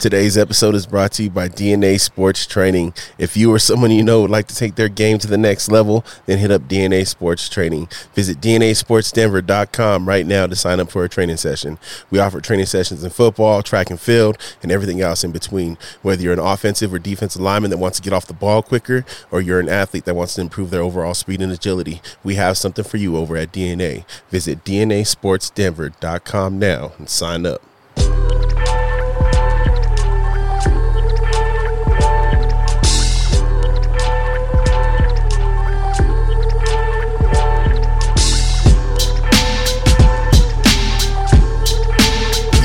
Today's episode is brought to you by DNA Sports Training. If you or someone you know would like to take their game to the next level, then hit up DNA Sports Training. Visit DNASportsDenver.com right now to sign up for a training session. We offer training sessions in football, track and field, and everything else in between. Whether you're an offensive or defensive lineman that wants to get off the ball quicker, or you're an athlete that wants to improve their overall speed and agility, we have something for you over at DNA. Visit DNASportsDenver.com now and sign up.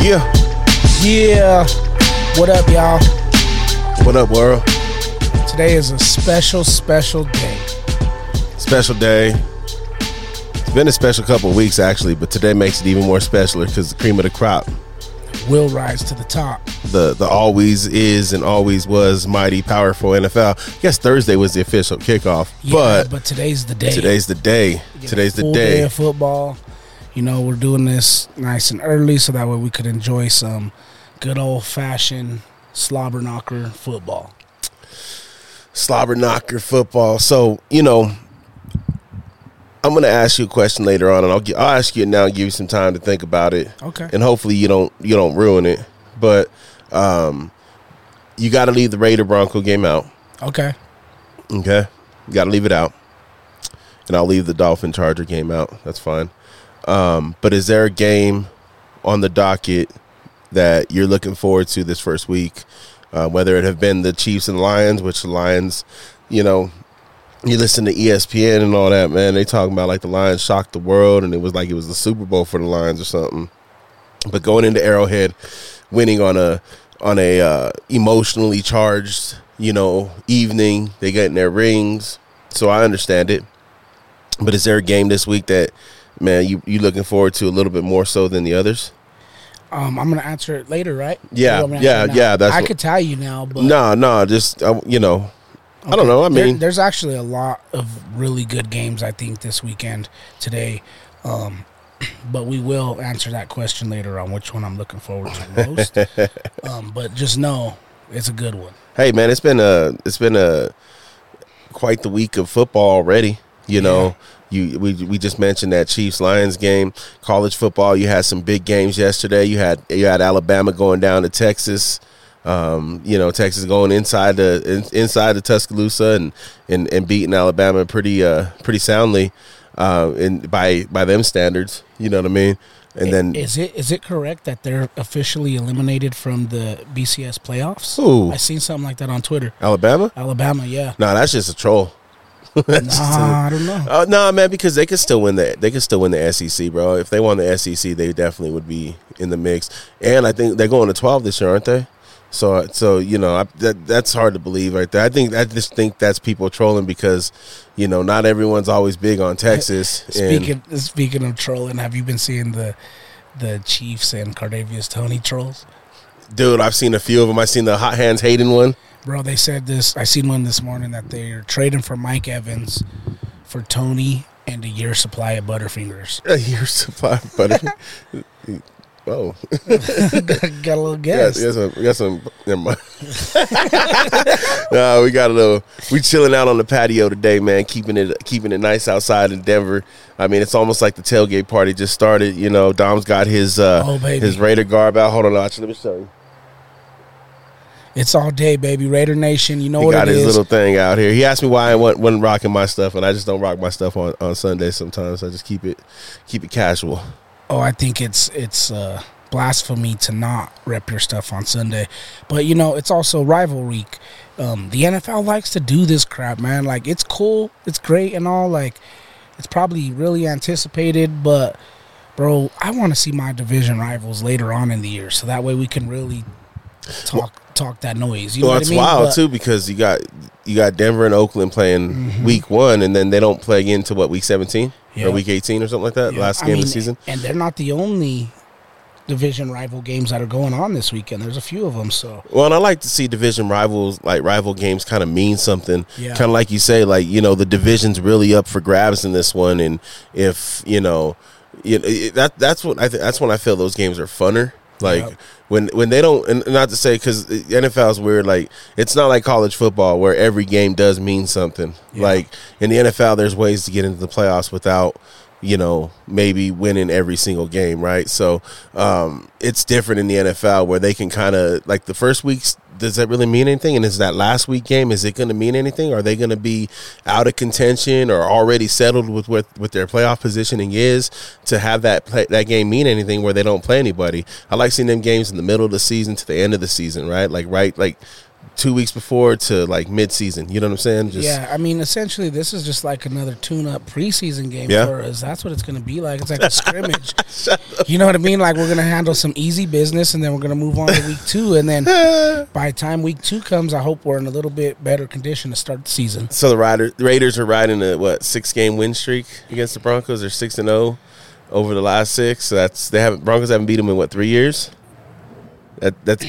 Yeah. Yeah. What up, y'all? What up, world? Today is a special, special day. Special day. It's been a special couple weeks, actually, but today makes it even more special because the cream of the crop, Will rise to the top. the the always is and always was mighty powerful NFL. I guess Thursday was the official kickoff, Yeah, but, but today's the day. today's the day. We get a Today's the full day. of football. You know, we're doing this nice and early so that way we could enjoy some good old fashioned slobber knocker football. slobber knocker football. So you know, I'm going to ask you a question later on, and I'll gi- I'll ask you it now and give you some time to think about it, Okay. and hopefully you don't you don't ruin it. But um, you got to leave the Raider Bronco game out. Okay. Okay, you got to leave it out, and I'll leave the Dolphin Charger game out. That's fine. Um, but is there a game on the docket that you're looking forward to this first week? Uh, whether it have been the Chiefs and Lions, which the Lions, you know, you listen to ESPN and all that, man. They talking about like the Lions shocked the world, and it was like it was the Super Bowl for the Lions or something. But going into Arrowhead, winning on a on a uh, emotionally charged, you know, evening, they get in their rings, so I understand it. But is there a game this week that, man, you you looking forward to a little bit more so than the others? Um, I'm gonna answer it later, right? Yeah, Or you want me to yeah, answer it now? yeah, that's I what- could tell you now, but No, no, just uh, you know, I don't know. I There- mean, there's actually a lot of really good games. I think this weekend today, um, but we will answer that question later on which one I'm looking forward to most. um, but just know it's a good one. hey man, it's been a it's been a quite the week of football already. You know, you we we just mentioned that Chiefs Lions game, college football. You had some big games yesterday. You had you had Alabama going down to Texas. Um, you know, Texas going inside the in, inside the Tuscaloosa and, and and beating Alabama pretty uh pretty soundly, uh, in by by them standards. You know what I mean? And then is it is it correct that they're officially eliminated from the BCS playoffs? Who? I seen something like that on Twitter. Alabama? Alabama, yeah. No, that's just a troll. Nah, I don't know. Uh, no, man, because they could still win the they could still win the SEC, bro. If they won the SEC, they definitely would be in the mix. And I think they're going to twelve this year, aren't they? So, so you know, I, that that's hard to believe right there. I think I just think that's people trolling because, you know, not everyone's always big on Texas. and Speaking speaking of trolling, have you been seeing the the Chiefs and Kadarius Toney trolls? dude, I've seen a few of them. I've seen the Hot Hands Hayden one. Bro, they said this. I seen one this morning that they're trading for Mike Evans for Toney and a year supply of Butterfingers. A year supply of butter. oh, Got a little gas. yes, we got some. Never mind. no, we got a little. We chilling out on the patio today, man. Keeping it keeping it nice outside in Denver. I mean, it's almost like the tailgate party just started. You know, Dom's got his uh Oh, his Raider garb out. Hold on, watch. Let me show you. It's all day, baby. Raider Nation. You know He what got it his is. little thing out here. He asked me why I wasn't, rocking my stuff, and I just don't rock my stuff on on Sundays. Sometimes I just keep it keep it casual. oh, I think it's it's uh, blasphemy to not rep your stuff on Sunday. But you know, it's also rival week. Um, the NFL likes to do this crap, man. Like it's cool, it's great and all. Like it's probably really anticipated, but bro, I want to see my division rivals later on in the year, so that way we can really talk talk that noise. You know well, what it's I mean? wild But- too because you got you got Denver and Oakland playing Mhm. week one, and then they don't play into what week seventeen Yeah. or week eighteen or something like that. Yeah, Last I game of the season. and they're not the only division rival games that are going on this weekend. There's a few of them, so Well, and I like to see division rivals, like rival games, kind of mean something. Yeah. Kind of like you say, like you know, the division's really up for grabs in this one, and if you know, you know that that's what I th- that's when I feel those games are funner. Like Yep. when when they don't, and not to say because NFL is weird. Like it's not like college football where every game does mean something. Yeah. Like in the NFL, there's ways to get into the playoffs without you know maybe winning every single game, right? So um, it's different in the NFL where they can kind of like the first weeks. Does that really mean anything? And is that last week game? Is it going to mean anything? Are they going to be out of contention or already settled with what with their playoff positioning is to have that play, that game mean anything where they don't play anybody? I like seeing them games in the middle of the season to the end of the season, right? Like right like two weeks before to like mid season. You know what I'm saying? Just yeah, I mean, essentially, this is just like another tune-up preseason game Yeah. for us. That's what it's going to be like. It's like a scrimmage. you know what I mean? Like we're going to handle some easy business, and then we're going to move on to week two, and then by the time week two comes, I hope we're in a little bit better condition to start the season. So the Rider, the Raiders are riding a what six game win streak against the Broncos. They're six and zero over the last six. So that's they haven't Broncos haven't beat them in what three years. That that's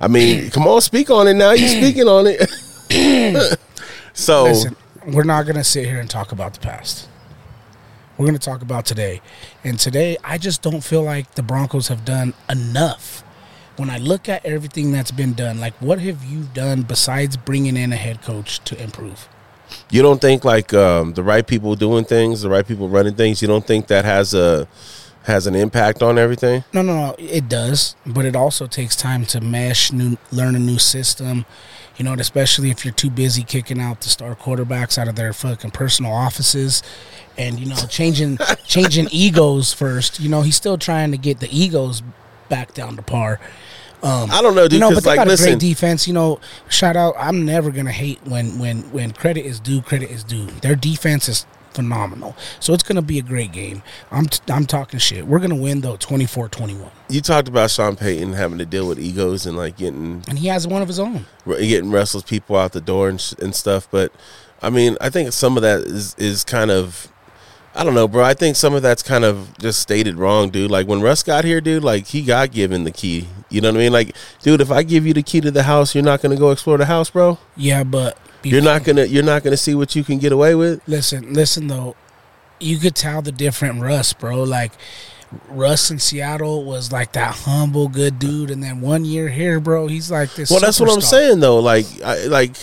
I mean, come on, speak on it now. You're speaking on it. so Listen, we're not going to sit here and talk about the past. We're going to talk about today. And today, I just don't feel like the Broncos have done enough. When I look at everything that's been done, like what have you done besides bringing in a head coach to improve? you don't think like um, the right people doing things, the right people running things. You don't think that has a has an impact on everything. No, no, no. It does, but it also takes time to mesh, new, learn a new system. You know, especially if you're too busy kicking out the star quarterbacks out of their fucking personal offices, and you know, changing changing egos first. You know, he's still trying to get the egos back down to par. Um, I don't know, dude. You know, but they like, got a listen, great defense. You know, shout out. I'm never gonna hate when when when credit is due. Credit is due. Their defense is phenomenal. So it's gonna be a great game. I'm t- I'm talking shit. We're gonna win though, 24-21. you talked about Sean Payton having to deal with egos and like getting and he has one of his own. getting restless people out the door and, sh- and stuff. But I mean, I think some of that is is kind of I don't know, bro. I think some of that's kind of just stated wrong, dude. Like when Russ got here, dude, like he got given the key. You know what I mean? Like, dude, if I give you the key to the house, you're not gonna go explore the house, bro. Yeah, but You're not gonna you're not gonna see what you can get away with. listen. Listen though, you could tell the different Russ, bro. Like Russ in Seattle was like that humble, good dude, and then one year here, bro, he's like this. Well, that's what I'm saying though. Like, I, like,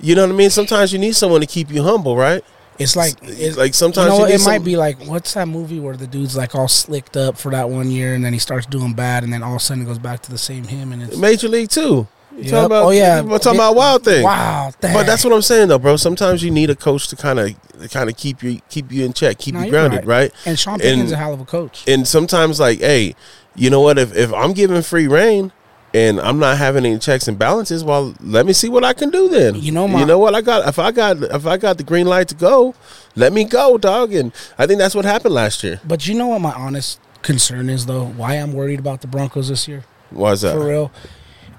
you know what I mean? Sometimes you need someone to keep you humble, right? It's like it's like sometimes you know you what, need it might be like what's that movie where the dude's like all slicked up for that one year, and then he starts doing bad, and then all of a sudden it goes back to the same him, and it's Major League too. You Yep. talking about? Oh, yeah. we're talking about Wild Thing. wow. But that's what I'm saying though, bro. Sometimes you need a coach to kind of kind of keep you keep you in check, keep No, you grounded, right. And Sean Pickens and- a hell of a coach. And sometimes like, hey, you know what? If if I'm giving free reign and I'm not having any checks and balances, well, let me see what I can do then. You know, my- you know what I got. If I got if I got the green light to go, let me go, dog. And I think that's what happened last year. But you know what my honest concern is though? Why I'm worried about the Broncos this year? Why is that? for real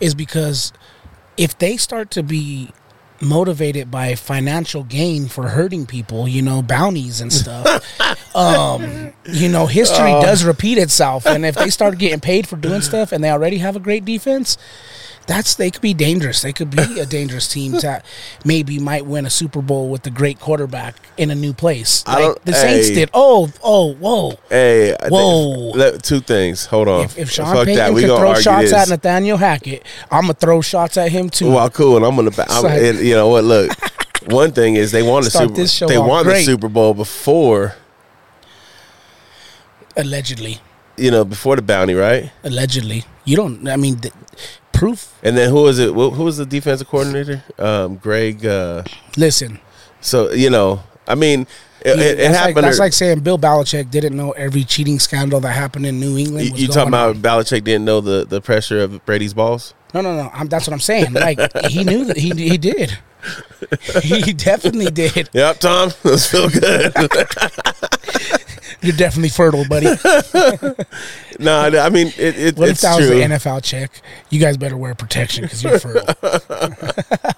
is because if they start to be motivated by financial gain for hurting people, you know, bounties and stuff, um, you know, history Uh. does repeat itself. And if they start getting paid for doing stuff and they already have a great defense, that's they could be dangerous. They could be a dangerous team that maybe might win a Super Bowl with a great quarterback in a new place. I Like the Saints hey. did. Oh, oh, whoa. Hey, think- Whoa. two things. Hold on. If, if Sean Fuck Payton that. We can throw shots this. at Nathaniel Hackett, I'm gonna throw shots at him too. Well, cool. And I'm gonna. I'm, and, you know what? Look, one thing is they won the Super. they won the. Super Bowl before. Allegedly, You know, before the bounty, right? allegedly, you don't. I mean, th- proof. And then who was it? Who was the defensive coordinator? Um, Greg. Uh, Listen, so you know, I mean, it, it, it that's, like, happened. that's to- like saying Bill Belichick didn't know every cheating scandal that happened in New England. you, Was you going talking about on. Belichick didn't know the, the pressure of Brady's balls? No, no, no. I'm, that's what I'm saying. Like he knew that he he did. He definitely did. Yep, Tom. Those feel good. You're definitely fertile, buddy. no, I mean it, it, What if it's that was true. the NFL check? You guys better wear protection because you're fertile.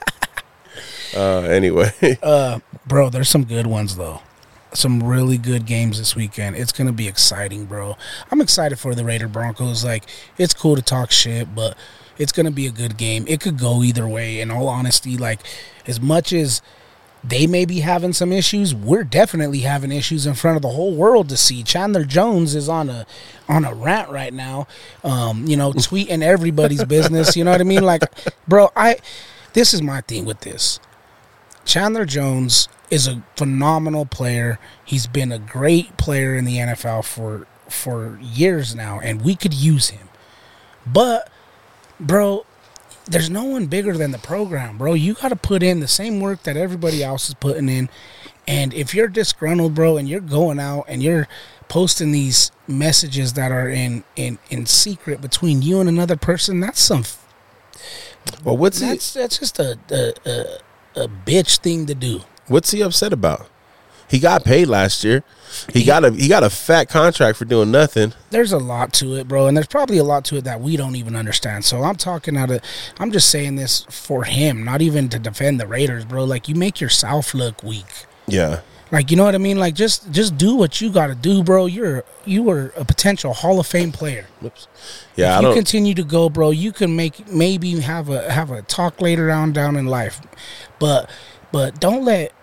uh, anyway, Uh, bro, there's some good ones though. Some really good games this weekend. It's gonna be exciting, bro. I'm excited for the Raider Broncos. Like, it's cool to talk shit, but it's gonna be a good game. It could go either way. In all honesty, like, as much as they may be having some issues. We're definitely having issues in front of the whole world to see. Chandler Jones is on a on a rant right now, um, you know, tweeting everybody's business. You know what I mean? Like, bro, I this is my thing with this. Chandler Jones is a phenomenal player. He's been a great player in the NFL for for years now, and we could use him. But, bro, there's no one bigger than the program, bro. You got to put in the same work that everybody else is putting in. And if you're disgruntled, bro, and you're going out and you're posting these messages that are in in in secret between you and another person, that's some. Well, what's he That's that's just a a, a a bitch thing to do. what's he upset about? He got paid last year. He got a he got a fat contract for doing nothing. there's a lot to it, bro, and there's probably a lot to it that we don't even understand. So I'm talking out of, I'm just saying this for him, not even to defend the Raiders, bro. Like you make yourself look weak. Yeah. Like you know what I mean? Like just just do what you got to do, bro. You're you are a potential Hall of Fame player. Whoops. Yeah, if I you don't. continue to go, bro, you can make maybe have a have a talk later on down in life, but but don't let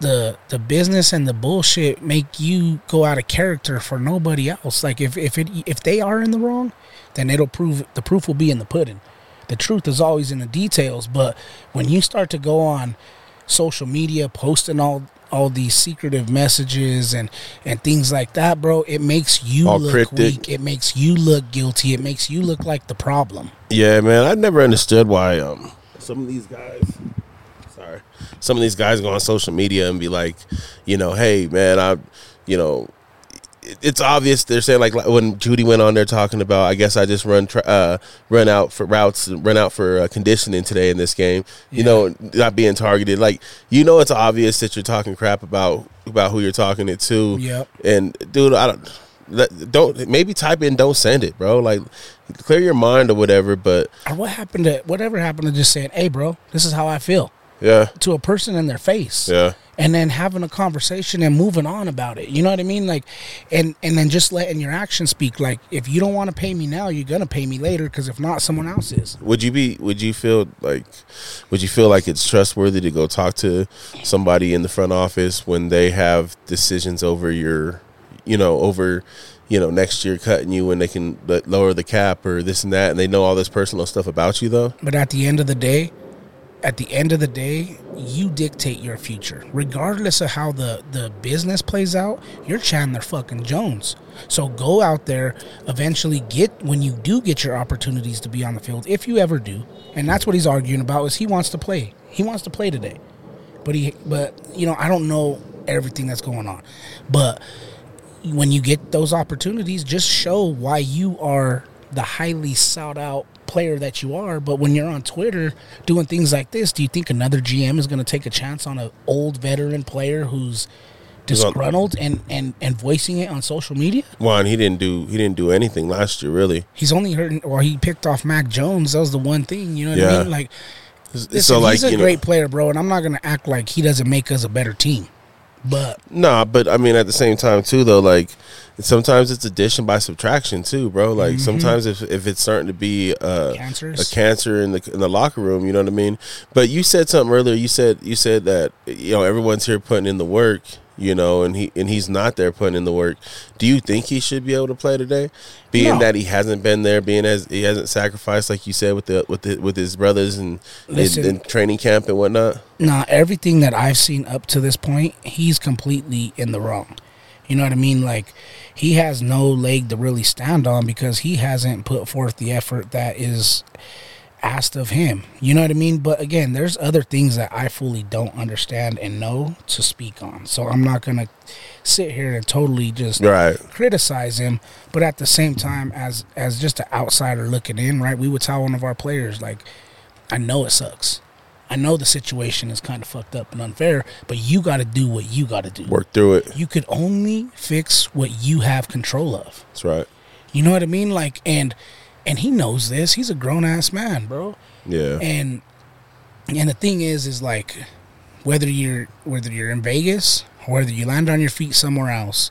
the the business and the bullshit make you go out of character for nobody else. Like if if it if they are in the wrong, then it'll prove the proof will be in the pudding. The truth is always in the details, but when you start to go on social media posting all all these secretive messages and and things like that, bro, it makes you All look cryptic. weak. It makes you look guilty. It makes you look like the problem. Yeah, man, I never understood why um some of these guys sorry. Some of these guys go on social media and be like, you know, hey man, I you know, it- it's obvious they're saying like, like when Jeudy went on there talking about I guess I just run uh run out for routes run out for uh, conditioning today in this game. You know, not being targeted like you know it's obvious that you're talking crap about about who you're talking it to. Yep. And dude, I don't don't maybe type in don't send it, bro. Like clear your mind or whatever, but what happened to whatever happened to just saying, "Hey, bro, this is how I feel" yeah. to a person in their face, Yeah. and then having a conversation and moving on about it. You know what I mean? Like, and and then just letting your actions speak. Like, if you don't want to pay me now, you're gonna pay me later. Because if not, someone else is. Would you be would you feel like would you feel like it's trustworthy to go talk to somebody in the front office when they have decisions over your you know, over you know, next year cutting you when they can lower the cap or this and that and they know all this personal stuff about you though? But at the end of the day, at the end of the day, you dictate your future. Regardless of how the, the business plays out, you're Chandler fucking Jones. So go out there, eventually get when you do get your opportunities to be on the field, if you ever do. And that's what he's arguing about is he wants to play. He wants to play today. But he but you know, I don't know everything that's going on. But when you get those opportunities, just show why you are the highly sought out player that you are. But when you're on Twitter doing things like this, do you think another GM is going to take a chance on an old veteran player who's disgruntled and, and, and voicing it on social media? Juan, he didn't do he didn't do anything last year really. He's only hurting, or he picked off Mac Jones. That was the one thing, you know what Yeah. I mean? Like, listen, so like he's a you know, great player, bro, and I'm not going to act like he doesn't make us a better team. But Nah, but I mean, at the same time too, though, like sometimes it's addition by subtraction too, bro. Like Mm-hmm. sometimes if if it's starting to be uh, a cancer in the in the locker room, you know what I mean. But you said something earlier. You said you said that you know everyone's here putting in the work, you know, and he and he's not there putting in the work. Do you think he should be able to play today, being No. that he hasn't been there, being as he hasn't sacrificed like you said with the with the, with his brothers and in, in training camp and whatnot? Nah, everything that I've seen up to this point, he's completely in the wrong. You know what I mean? Like he has no leg to really stand on because he hasn't put forth the effort that is asked of him. You know what I mean? But again, there's other things that I fully don't understand and know to speak on. So I'm not going to sit here and totally just Right. criticize him, but at the same time as as just an outsider looking in, right? We would tell one of our players like I know it sucks. I know the situation is kind of fucked up and unfair, but you got to do what you got to do. Work through it. You could only fix what you have control of. That's right. You know what I mean? Like and and he knows this. He's a grown ass man, bro. Yeah. And and the thing is is like whether you're whether you're in Vegas or whether you land on your feet somewhere else,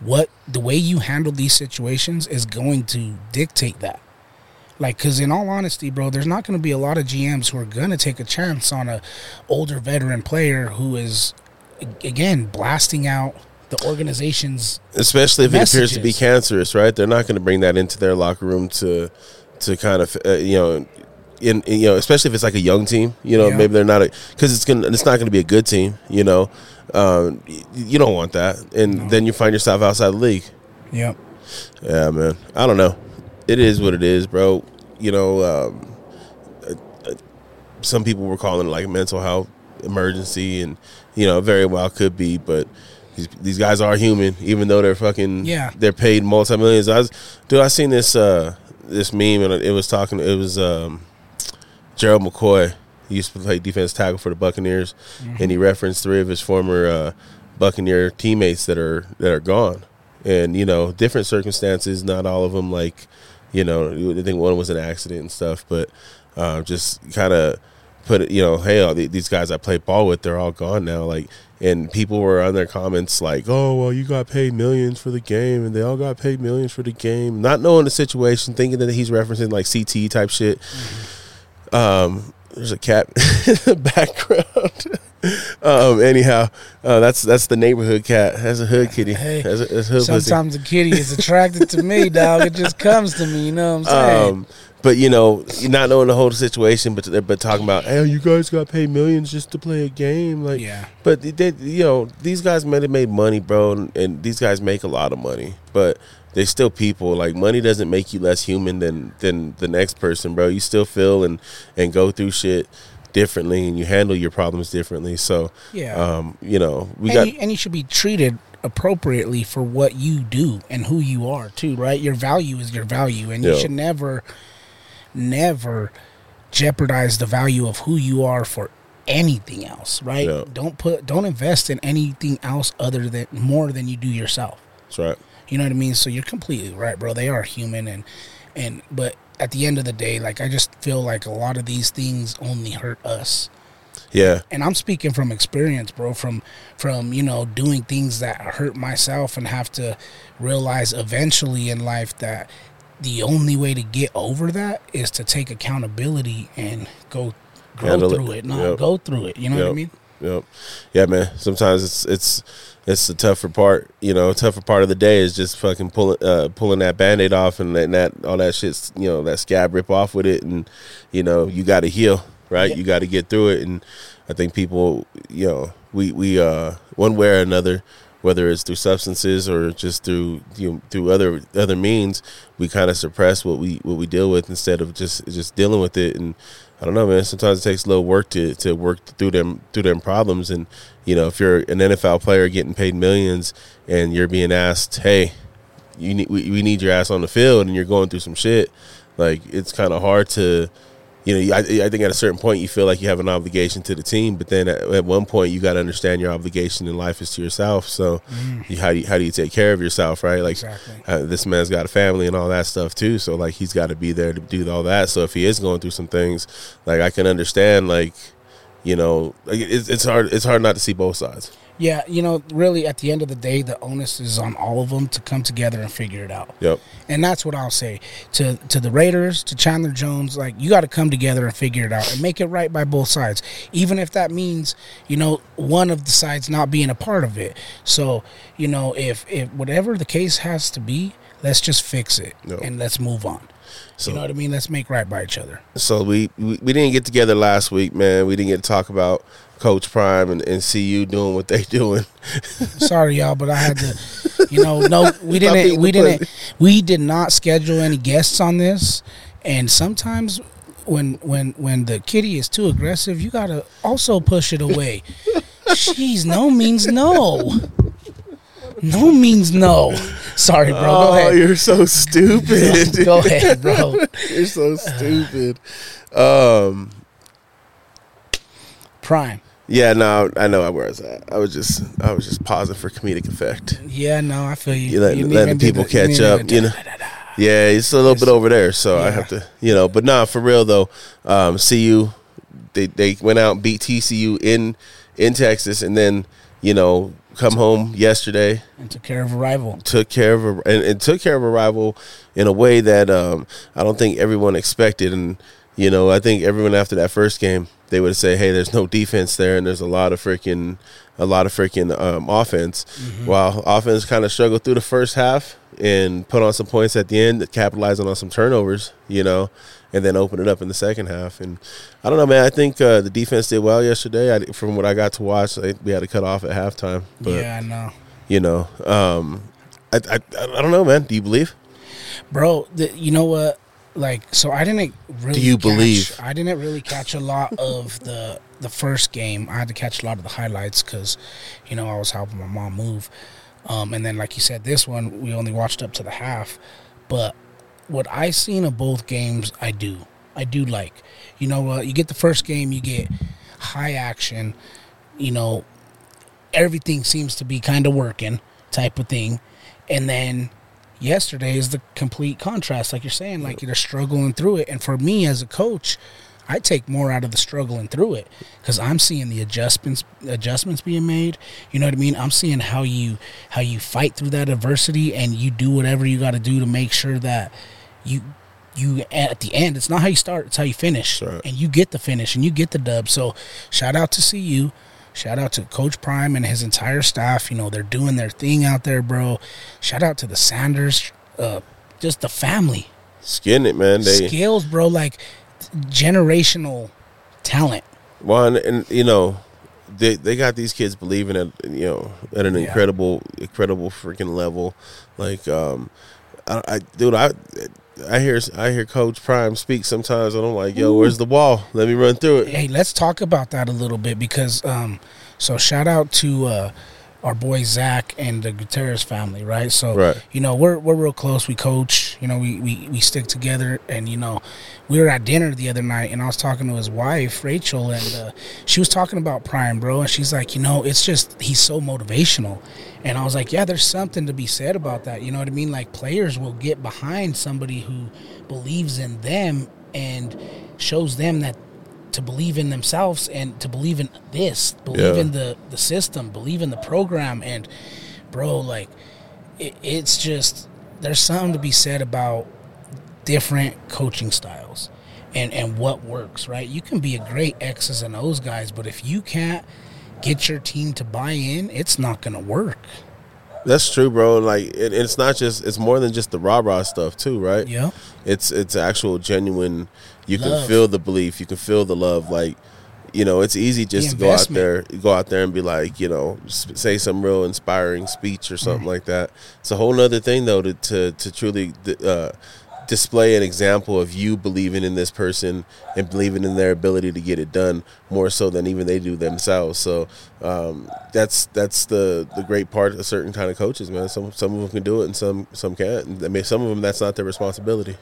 what the way you handle these situations is going to dictate that. Like, because in all honesty, bro, there's not going to be a lot of GMs who are going to take a chance on a older veteran player who is, again, blasting out the organization's. especially if it appears to be cancerous, right? They're not going to bring that into their locker room to to kind of uh, you know. In, in, you know, especially if it's like a young team, you know, Yeah. maybe they're not a because it's gonna it's not gonna be a good team, you know. Um, y- you don't want that, and then you find yourself outside the league. Yep. Yeah, man. I don't know. It is what it is, bro. You know, um, uh, uh, some people were calling it like a mental health emergency, and you know, very well could be. But these, these guys are human, even though they're fucking Yeah. They're paid multi millions. I was, dude. I seen this uh, this meme, and it was talking. It was um, Gerald McCoy. He used to play defense tackle for the Buccaneers, and he referenced three of his former uh, Buccaneer teammates that are that are gone, and you know different circumstances. Not all of them like, you know, I think one was an accident and stuff, but uh, just kind of put it, you know, hey, all the- these guys I played ball with, they're all gone now. Like, and people were on their comments like, oh, well, you got paid millions for the game, and they all got paid millions for the game, not knowing the situation, thinking that he's referencing like CT type shit. Um, there's a cat in the background. Um, anyhow, uh, that's that's the neighborhood cat. That's a hood kitty. Hey, that's a, that's hood pussy. Sometimes the kitty is attracted to me, dog. It just comes to me, you know what I'm saying? Um, but you know, not knowing the whole situation, but but talking about, hey, you guys got paid millions just to play a game, like, yeah. But they, they- you know, these guys might have made money, bro, and, and these guys make a lot of money, but they're still people. Like money doesn't make you less human than than the next person, bro. You still feel and and go through shit differently, and you handle your problems differently. So, Yeah. um, you know, we and, got you, and you should be treated appropriately for what you do and who you are too right your value is your value and you should never never jeopardize the value of who you are for anything else right Yeah. don't put don't invest in anything else other than more than you do yourself that's right. you know what i mean so you're completely right bro they are human and and but at the end of the day like i just feel like a lot of these things only hurt us Yeah, and I'm speaking from experience, bro. From from you know doing things that hurt myself and have to realize eventually in life that the only way to get over that is to take accountability and go grow Handle through it, not Yep. go through it. You know what I mean? Yep. Yeah, man. Sometimes it's it's it's the tougher part. You know, tougher part of the day is just fucking pulling uh, pulling that band-aid off and letting that all that shit's you know that scab rip off with it, and you know you got to heal, right? Yeah. You got to get through it, and I think people, you know, we we uh one way or another. Whether it's through substances or just through you know, through other other means, we kind of suppress what we what we deal with instead of just just dealing with it. And I don't know, man. Sometimes it takes a little work to, to work through them through them problems. And you know, if you're an NFL player getting paid millions and you're being asked, "Hey, you need we, we need your ass on the field," and you're going through some shit, like it's kind of hard to, you know, I, I think at a certain point you feel like you have an obligation to the team, but then at, at one point you got to understand your obligation in life is to yourself. So, you, how do you, how do you take care of yourself, right? Like Exactly. uh, this man's got a family and all that stuff too. So like he's got to be there to do all that. So if he is going through some things, like I can understand, like you know, it's hard. It's hard not to see both sides. Yeah, you know, really at the end of the day, the onus is on all of them to come together and figure it out. Yep. And that's what I'll say to to the Raiders, to Chandler Jones, like you got to come together and figure it out and make it right by both sides, even if that means you know one of the sides not being a part of it. So you know if if whatever the case has to be, let's just fix it No. and let's move on. So you know what I mean? Let's make right by each other. so we, we we didn't get together last week, man. We didn't get to talk about Coach Prime and, and see you doing what they doing. Sorry, y'all, but I had to. You know, no, we didn't. We didn't. pussy. We did not schedule any guests on this, and sometimes. When when when the kitty is too aggressive, you gotta also push it away. Jeez, no means no. No means no. Sorry, bro. Go oh, ahead. you're so stupid. Go ahead, bro. you're so stupid. Um. Prime. Yeah, no, I know where I was at. I was just, I was just pausing for comedic effect. Yeah, no, I feel you. You letting- didn't letting people the- catch didn't up, you know? Yeah, it's a little bit over there, so I have to, you know. But nah, for real though, um, CU, they they went out and beat TCU in in Texas, and then you know come home yesterday, and took care of a rival. took care of a, and, and took care of a rival in a way that um, I don't think everyone expected. And you know, I think everyone after that first game, they would say, "Hey, there's no defense there, and there's a lot of freaking, a lot of freaking um, offense." While offense kind of struggled through the first half and put on some points at the end, capitalizing on some turnovers, you know, and then open it up in the second half. And I don't know, man. I think uh, the defense did well yesterday. I, from what I got to watch, they, we had to cut off at halftime, but yeah, I know. you know, um, I, I I don't know, man. Do you believe? bro the, you know what like so i didn't really Do you catch- believe? i didn't really catch a lot of the the first game. I had to catch a lot of the highlights because you know i was helping my mom move. Um, and then like you said this one we only watched up to the half. But what i seen of both games i do. I do like. You know uh, you get the first game you get high action. You know everything seems to be kind of working type of thing. And then yesterday is the complete contrast like you're saying like you're struggling through it. And for me as a coach i take more out of the struggling through it because i'm seeing the adjustments adjustments being made. You know what i mean? I'm seeing how you how you fight through that adversity and you do whatever you got to do to make sure that you you at the end it's not how you start it's how you finish. Right. and you get the finish and you get the dub. So shout out to cu Shout out to Coach Prime and his entire staff. You know, they're doing their thing out there, bro. Shout out to the Sanders, uh, just the family. Skin it, man. They Skills, bro, like generational talent. one and you know, they they got these kids believing at you know at an Yeah. incredible incredible freaking level. Like, um, I, I dude, I. I hear I hear Coach Prime speak sometimes, and I'm like, "Yo, where's the ball? Let me run through it." Hey, let's talk about that a little bit because, um, so shout out to uh, our boy Zach and the Gutierrez family, right? So, Right. you know, we're we're real close. We coach, you know, we, we we stick together, and you know, we were at dinner the other night, and I was talking to his wife Rachel, and uh, she was talking about Prime, bro, and she's like, you know, it's just he's so motivational, and I was like, yeah, there's something to be said about that. You know what I mean? Like players will get behind somebody who believes in them and shows them that to believe in themselves and to believe in this, believe Yeah. in the the system, believe in the program, and bro, like it, it's just there's something to be said about different coaching styles and and what works, right? You can be a great X's and O's guys, but if you can't get your team to buy in, it's not to work. That's true, bro. Like, it, it's not just it's more than just the rah rah stuff, too, right? Yeah. it's it's actual genuine you can feel the belief you can feel the love like you know it's easy just to go out there go out there and be like you know say some real inspiring speech or something like that. It's a whole nother thing though to to, to truly uh, display an example of you believing in this person and believing in their ability to get it done more so than even they do themselves. So um, that's that's the the great part of certain kind of coaches man. Some some of them can do it and some some can't. I mean some of them that's not their responsibility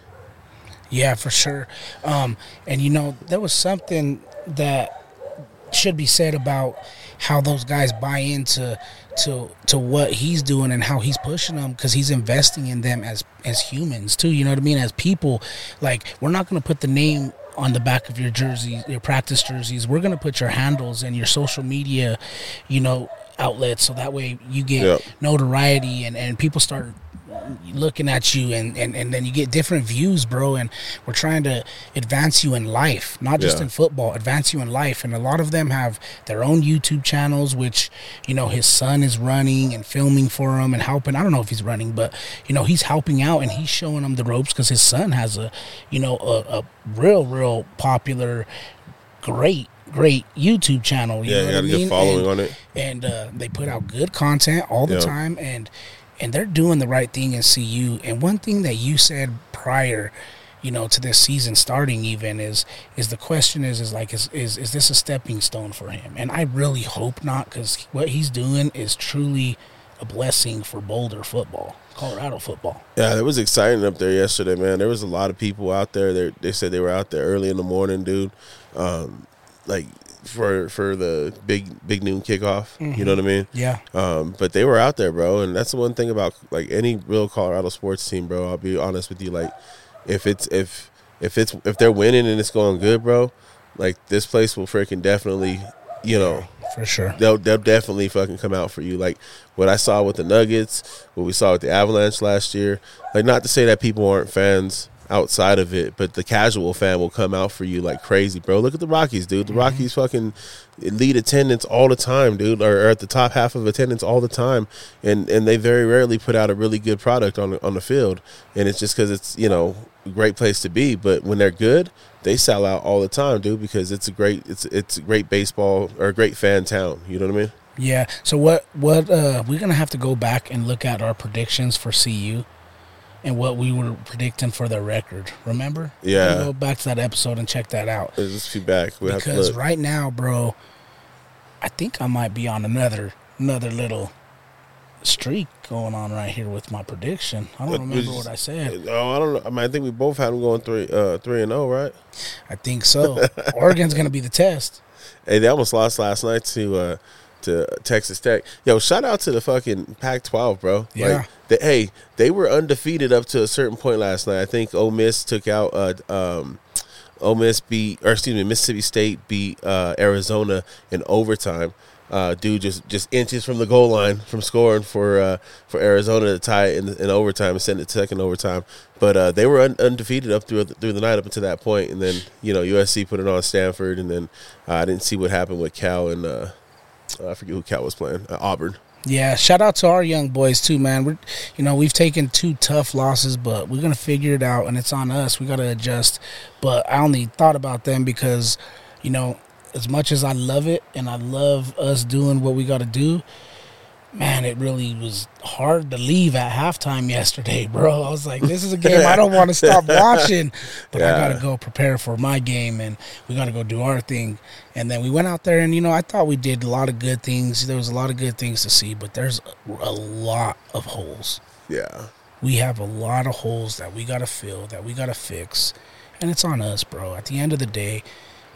Yeah, for sure. Um, and you know, there was something that should be said about how those guys buy into to to what he's doing and how he's pushing them because he's investing in them as as humans too. You know what I mean? As people, like we're not going to put the name on the back of your jerseys, your practice jerseys. We're going to put your handles and your social media, you know, outlets so that way you get Yep. notoriety and and people start looking at you and, and and then you get different views bro and we're trying to advance you in life not just Yeah. in football advance you in life and a lot of them have their own youtube channels which you know his son is running and filming for him and helping i don't know if he's running but you know he's helping out and he's showing them the ropes because his son has a you know a, a real real popular great great youtube channel you yeah know you got I a good mean? following And- on it and uh, they put out good content all the Yeah. time and and they're doing the right thing in CU. And one thing that you said prior, you know, to this season starting even is is the question is is like is is, is this a stepping stone for him? And I really hope not because what he's doing is truly a blessing for Boulder football, Colorado football. Yeah, it was exciting up there yesterday, man. There was a lot of people out there. They they said they were out there early in the morning, dude. Um, like for for the big big noon kickoff. You know what I mean? Yeah, Um, but they were out there, bro. And that's the one thing about like any real Colorado sports team, bro. I'll be honest with you. Like, if it's if if it's if they're winning and it's going good, bro, like this place will freaking definitely, you know, For sure. they'll they'll definitely fucking come out for you. Like what I saw with the Nuggets, what we saw with the Avalanche last year. Like not to say that people aren't fans outside of it, but the casual fan will come out for you like crazy, bro. Look at the Rockies, dude. The Rockies fucking lead attendance all the time, dude, or, or at the top half of attendance all the time, and and they very rarely put out a really good product on the, on the field, and it's just because it's you know a great place to be. But when they're good, they sell out all the time, dude, because it's a great it's it's a great baseball or a great fan town. You know what I mean? Yeah. So what? What? Uh, we're gonna have to go back and look at our predictions for CU, and what we were predicting for their record. Remember? Yeah. Go back to that episode and check that out. There's just feedback. We because right now, bro, I think I might be on another another little streak going on right here with my prediction. I don't remember we what I said. Oh, I don't know. I mean, I think we both had them going three, uh, three and zero, right? I think so. Oregon's gonna be the test. Hey, they almost lost last night to uh, to Texas Tech. Yo, shout out to the fucking Pac-12, bro. Yeah. Like, they, hey, they were undefeated up to a certain point last night. I think Ole Miss took out. Uh, um, Ole Miss beat, or excuse me, Mississippi State beat uh, Arizona in overtime. Uh, dude, just just inches from the goal line from scoring for uh, for Arizona to tie it in, in overtime and send it to second overtime. But uh, they were un- undefeated up through through the night up until that point, and then you know USC put it on Stanford, and then uh, I didn't see what happened with Cal and uh, I forget who Cal was playing, uh, Auburn. Yeah, shout out to our young boys too, man. We're, you know, we've taken two tough losses, but we're gonna figure it out, and it's on us. We gotta adjust. But I only thought about them because, you know, as much as I love it and I love us doing what we gotta do, man, it really was hard to leave at halftime yesterday, bro. I was like, this is a game I don't want to stop watching, but I gotta go prepare for my game, and we gotta go do our thing. And then we went out there, and you know, I thought we did a lot of good things. There was a lot of good things to see, but there's a lot of holes. Yeah, We have a lot of holes that we gotta fill, that we gotta fix, and it's on us, bro. At the end of the day,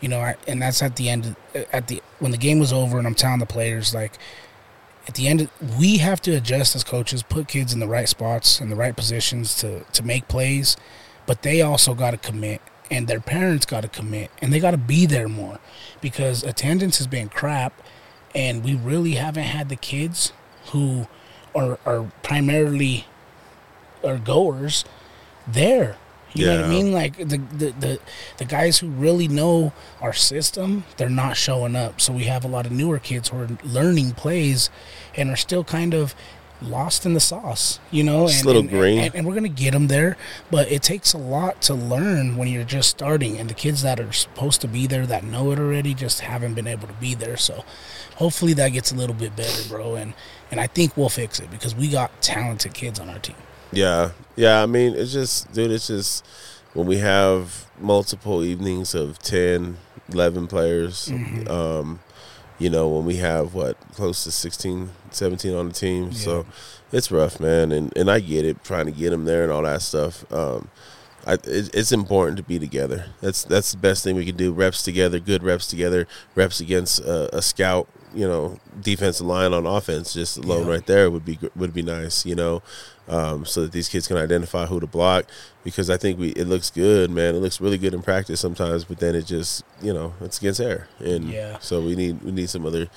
you know, I, and that's at the end. At the when the game was over, and I'm telling the players like, at the end, we have to adjust as coaches, put kids in the right spots and the right positions to to make plays, but they also got to commit, and their parents got to commit, and they got to be there more, because attendance has been crap, and we really haven't had the kids who are are primarily are goers there. You know what I mean? Like the, the the the guys who really know our system, they're not showing up. So we have a lot of newer kids who are learning plays and are still kind of lost in the sauce, you know. Just and, a little and- green. and, and we're gonna get them there, but it takes a lot to learn when you're just starting. And the kids that are supposed to be there that know it already just haven't been able to be there. So hopefully that gets a little bit better, bro. And and I think we'll fix it because we got talented kids on our team. Yeah, yeah. I mean, it's just, dude. It's just when we have multiple evenings of 10, 11 players. Mm-hmm. Um, you know, when we have what close to 16, 17 on the team. So it's rough, man. And and I get it, trying to get them there and all that stuff. Um, I, it, it's important to be together. That's that's the best thing we can do. Reps together, good reps together. Reps against a, a scout, you know, defensive line on offense. Just alone Yeah. right there would be would be nice, you know, um, so that these kids can identify who to block. Because I think we it looks good, man. It looks really good in practice sometimes, but then it just you know it's against air, and Yeah. so we need we need some other.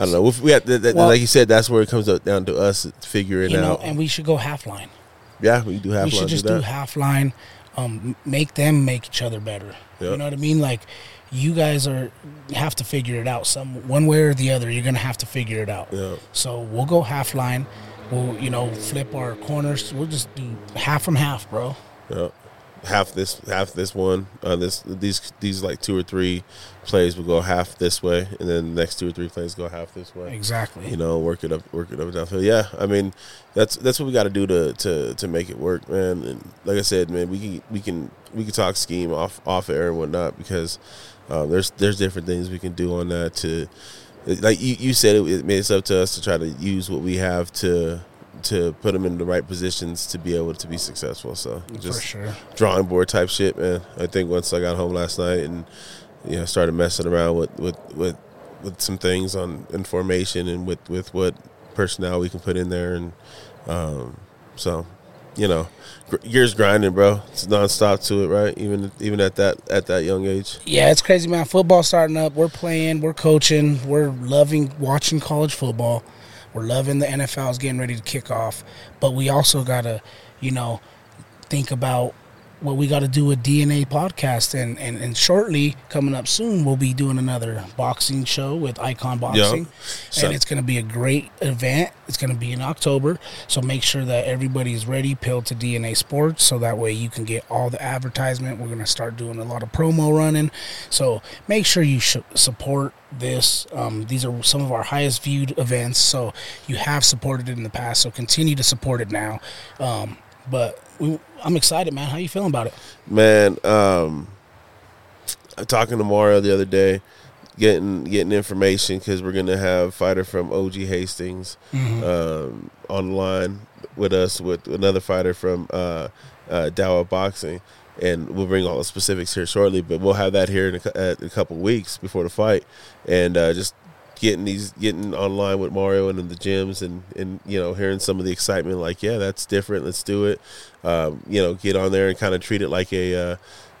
I don't know. If we have, that- Well- like you said, that's where it comes up down to us figuring You know, out. and we should go half line. yeah, we do half line. we should just do do half line, um, make them make each other better. You know what I mean? Like you guys are have to figure it out some one way or the other. You're gonna have to figure it out. Yeah. So we'll go half line. We'll you know flip our corners. We'll just do half from half, bro. Yeah. Half this, half this one. Uh, this, these, these like two or three plays will go half this way, and then the next two or three plays go half this way. Exactly. You know, work it up, work it up and downfield. Yeah, I mean, that's that's what we got to do to to to make it work, man. And like I said, man, we can we can we can talk scheme off off air and whatnot because um, there's there's different things we can do on that to like you, you said it, it's up to us to try to use what we have to to put them in the right positions to be able to be successful. So just for sure. drawing board type shit, man. I think once I got home last night and you know started messing around with with with, with some things on information and with with what personnel we can put in there, and um, so you know, years grinding, bro. It's nonstop to it, right? Even even at that at that young age. Yeah, it's crazy, man. Football starting up. We're playing. We're coaching. We're loving watching college football. We're loving the NFL is getting ready to kick off. But we also gotta, you know, think about what we got to do with DNA podcast, and, and and shortly coming up soon, we'll be doing another boxing show with Icon Boxing, So- and it's going to be a great event. It's going to be in October, so make sure that everybody's ready. Pill to DNA Sports, so that way you can get all the advertisement. We're going to start doing a lot of promo running, so make sure you sh- support this. Um, these are some of our highest viewed events, so you have supported it in the past, so continue to support it now. Um, but we, I'm excited, man. How you feeling about it? Man, um, I'm talking to Mario the other day, getting getting information because we're gonna have fighter from OG Hastings um, online with us with another fighter from uh, uh, Dawa Boxing, and we'll bring all the specifics here shortly. But we'll have that here in a, a couple weeks before the fight, and uh, just getting these getting online with Mario and in the gyms and and you know hearing some of the excitement like yeah that's different let's do it. Um, you know get on there and kind of treat it like a uh,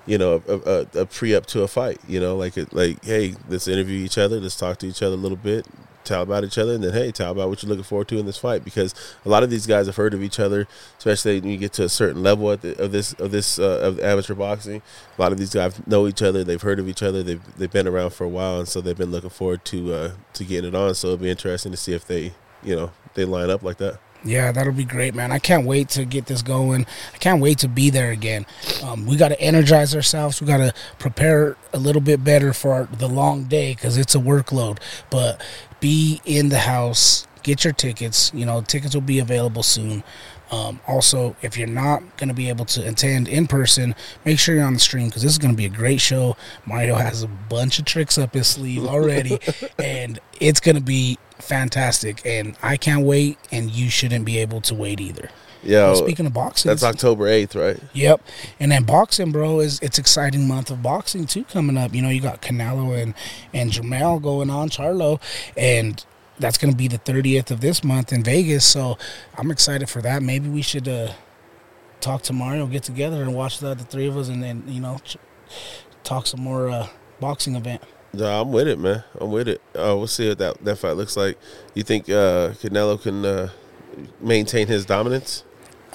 you know a, a, a pre up to a fight you know like it like hey let's interview each other let's talk to each other a little bit tell about each other and then hey tell about what you're looking forward to in this fight because a lot of these guys have heard of each other especially when you get to a certain level the, of this of this uh, of amateur boxing a lot of these guys know each other they've heard of each other they've, they've been around for a while and so they've been looking forward to uh, to getting it on so it'll be interesting to see if they you know they line up like that Yeah, that'll be great, man. I can't wait to get this going. I can't wait to be there again. Um, we got to energize ourselves. We got to prepare a little bit better for our, the long day because it's a workload. But be in the house. Get your tickets. You know, tickets will be available soon. Um, also, if you're not going to be able to attend in person, make sure you're on the stream because this is going to be a great show. Mario has a bunch of tricks up his sleeve already, and it's going to be fantastic. And I can't wait, and you shouldn't be able to wait either. Yeah speaking of boxing, that's october 8th right Yep, and then boxing, bro, is it's exciting month of boxing too coming up. You know, you got Canelo and and Jamal going on, Charlo, and that's gonna be the thirtieth of this month in Vegas. So I'm excited for that. Maybe we should uh, talk to Mario, get together, and watch that the three of us, and then you know ch- talk some more uh, boxing event. No, I'm with it, man. I'm with it. Uh, we'll see what that, that fight looks like. You think uh, Canelo can uh, maintain his dominance?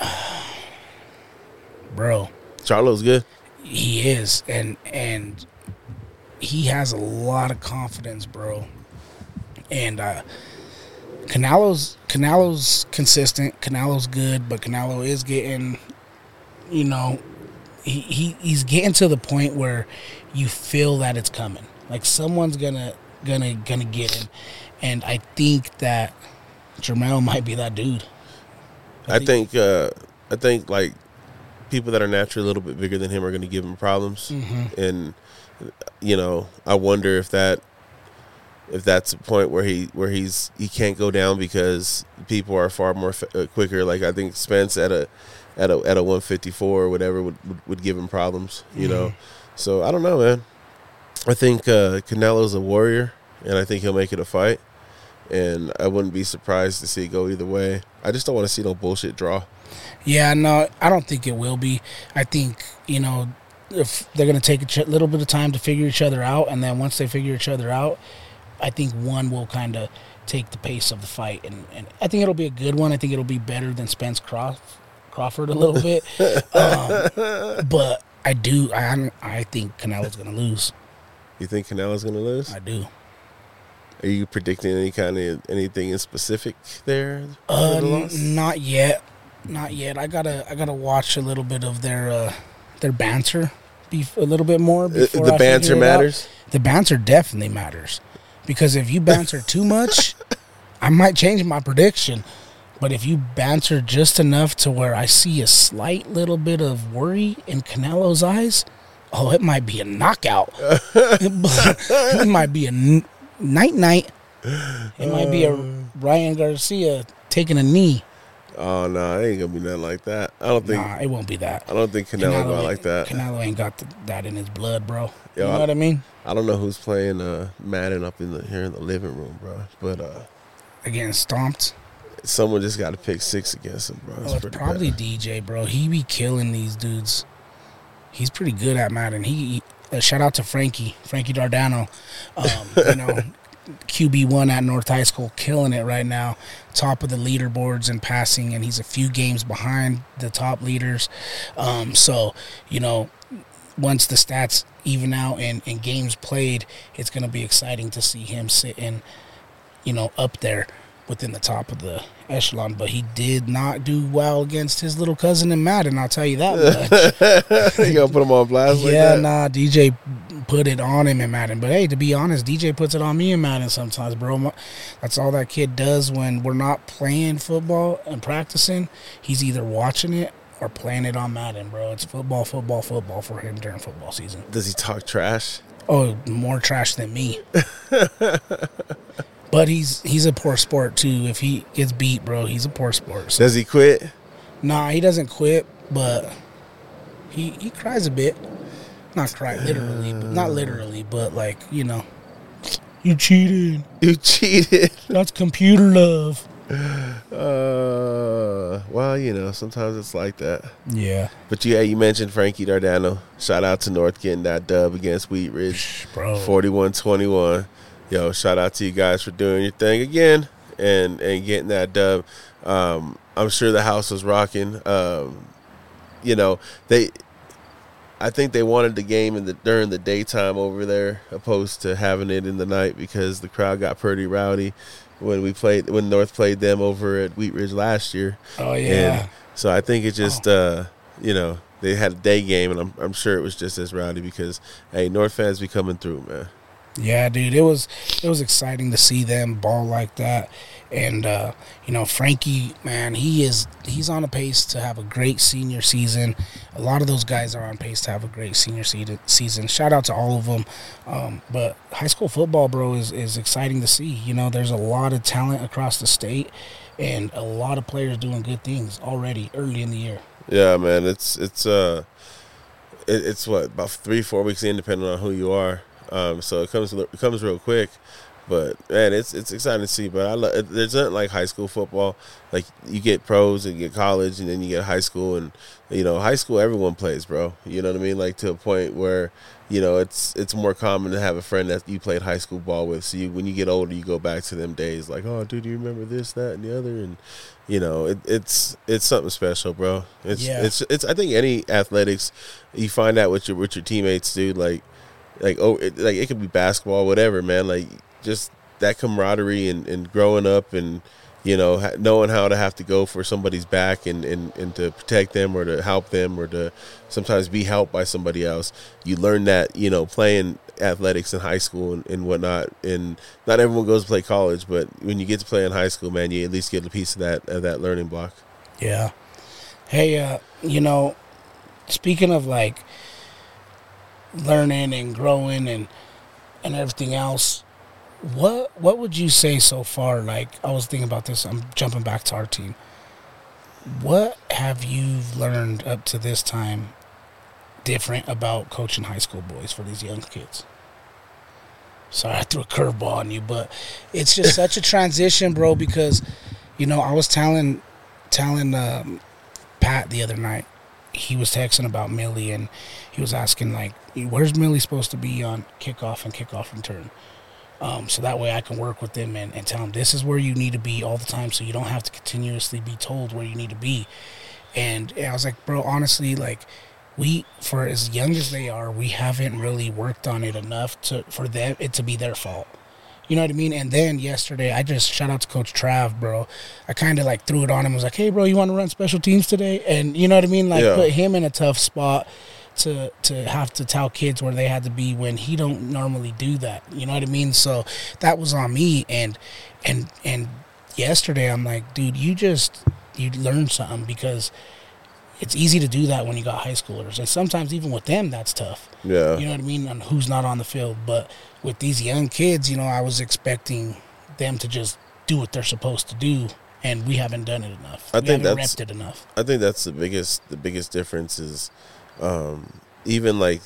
Bro, Charlo's good. he is, and and he has a lot of confidence, bro. And uh, Canelo's Canelo's consistent. Canelo's good, but Canelo is getting, you know, he, he he's getting to the point where you feel that it's coming. Like someone's gonna gonna gonna get him, and I think that Jermell might be that dude. I think uh, I think like people that are naturally a little bit bigger than him are going to give him problems, and you know I wonder if that if that's a point where he where he's he can't go down because people are far more fa- uh, quicker. Like I think Spence at a at a at a one fifty four or whatever would, would would give him problems. You know, so I don't know, man. I think uh, Canelo's a warrior, and I think he'll make it a fight. And I wouldn't be surprised to see it go either way. I just don't want to see no bullshit draw. Yeah, no, I don't think it will be. I think you know if they're gonna take a ch- little bit of time to figure each other out, and then once they figure each other out, I think one will kind of take the pace of the fight, and, and I think it'll be a good one. I think it'll be better than Spence Crawf- Crawford a little bit, um, but I do. I I think Canelo's gonna lose. You think Canelo's going to lose? I do. Are you predicting any kind of anything in specific there? Uh, the not yet, not yet. I gotta I gotta watch a little bit of their uh, their banter, be a little bit more. Uh, the I banter matters. the banter definitely matters because if you banter too much, I might change my prediction. But if you banter just enough to where I see a slight little bit of worry in Canelo's eyes, oh, it might be a knockout. it might be a night night. It might be a Ryan Garcia taking a knee. Oh no, it ain't gonna be nothing like that. I don't think. Nah, it won't be that. I don't think Canelo, go ain't- like that. Canelo ain't got th- that in his blood, bro. Yo, you know I- what I mean? I don't know who's playing uh, Madden up in the here in the living room, bro. But uh, Again, stomped. Someone just got to pick six against him, bro. Oh, it's pretty probably bad. DJ, bro. He be killing these dudes. He's pretty good at Madden. He, uh, shout out to Frankie, Frankie Dardano. Um, you know, QB one at North High School, killing it right now. Top of the leaderboards in passing, and he's a few games behind the top leaders. Um, so you know, once the stats even out and, and games played, it's going to be exciting to see him sitting, you know, up there within the top of the echelon. But he did not do well against his little cousin in Madden. I'll tell you that much. you gonna put him on blast like yeah, that? nah, DJ put it on him in Madden. But hey, to be honest, DJ puts it on me in Madden sometimes, bro. That's all that kid does when we're not playing football and practicing. He's either watching it or playing it on Madden, bro. It's football, football, football for him during football season. Does he talk trash? Oh, more trash than me. but he's he's a poor sport too. If he gets beat, bro, he's a poor sport. So, Does he quit? nah, he doesn't quit, but he he cries a bit. Not cry literally, but not literally, but like you know, you cheated. You cheated. That's computer love. Uh, well, you know, sometimes it's like that. Yeah, But you, yeah, you mentioned Frankie Dardano. Shout out to North getting that dub against Wheat Ridge, bro. 41-21. Yo, shout out to you guys for doing your thing again and and getting that dub. Um, I'm sure the house was rocking. Um, you know, they I think they wanted the game in the during the daytime over there opposed to having it in the night because the crowd got pretty rowdy when we played when North played them over at Wheat Ridge last year. Oh yeah. And so I think it just uh, you know, they had a day game and I'm I'm sure it was just as rowdy because hey, North fans be coming through, man. Yeah, dude, it was it was exciting to see them ball like that, and uh, you know Frankie, man, he is he's on a pace to have a great senior season. A lot of those guys are on pace to have a great senior season. Shout out to all of them. Um, but high school football, bro, is is exciting to see. You know, there's a lot of talent across the state, and a lot of players doing good things already early in the year. Yeah, man, it's it's uh, it, it's what about three four weeks in, depending on who you are. Um, so it comes it comes real quick, but man, it's it's exciting to see. But I lo- it, there's not like high school football. Like you get pros and you get college, and then you get high school, and you know high school everyone plays, bro. You know what I mean? Like to a point where you know it's it's more common to have a friend that you played high school ball with. So you, when you get older, you go back to them days, like oh, dude, you remember this, that, and the other, and you know it, it's it's something special, bro. It's Yeah. it's it's. I think any athletics, you find out what your what your teammates do, like like oh it, like it could be basketball whatever man. Like just that camaraderie and, and growing up and you know knowing how to have to go for somebody's back and, and, and to protect them or to help them or to sometimes be helped by somebody else you learn that you know playing athletics in high school and, and whatnot. And not everyone goes to play college but when you get to play in high school man you at least get a piece of that of that learning block. Yeah. Hey, uh, you know, speaking of like learning and growing and and everything else, what what would you say so far? Like I was thinking about this. I'm jumping back to our team. What have you learned up to this time different about coaching high school boys for these young kids? Sorry, I threw a curveball on you, but it's just such a transition, bro. Because you know, I was telling telling um, Pat the other night. He was texting about Millie, and he was asking like, "Where's Millie supposed to be on kickoff and kickoff return?" Um, so that way I can work with them and, and tell them this is where you need to be all the time, so you don't have to continuously be told where you need to be. And, and I was like, bro, honestly, like we for as young as they are, we haven't really worked on it enough to for them it to be their fault. You know what I mean? And then yesterday, I just shout out to Coach Trav, bro. I kind of like threw it on him. Was like, "Hey, bro, you want to run special teams today?" And you know what I mean? Like, Yeah. put him in a tough spot to to have to tell kids where they had to be when he don't normally do that. You know what I mean? So that was on me. And and and yesterday, I'm like, dude, you just you learned something because it's easy to do that when you got high schoolers, and sometimes even with them, that's tough. yeah You know what I mean? On who's not on the field. But with these young kids, you know, I was expecting them to just do what they're supposed to do, and we haven't done it enough. I we think haven't that's- repped it enough. I think that's the biggest the biggest difference is um, even like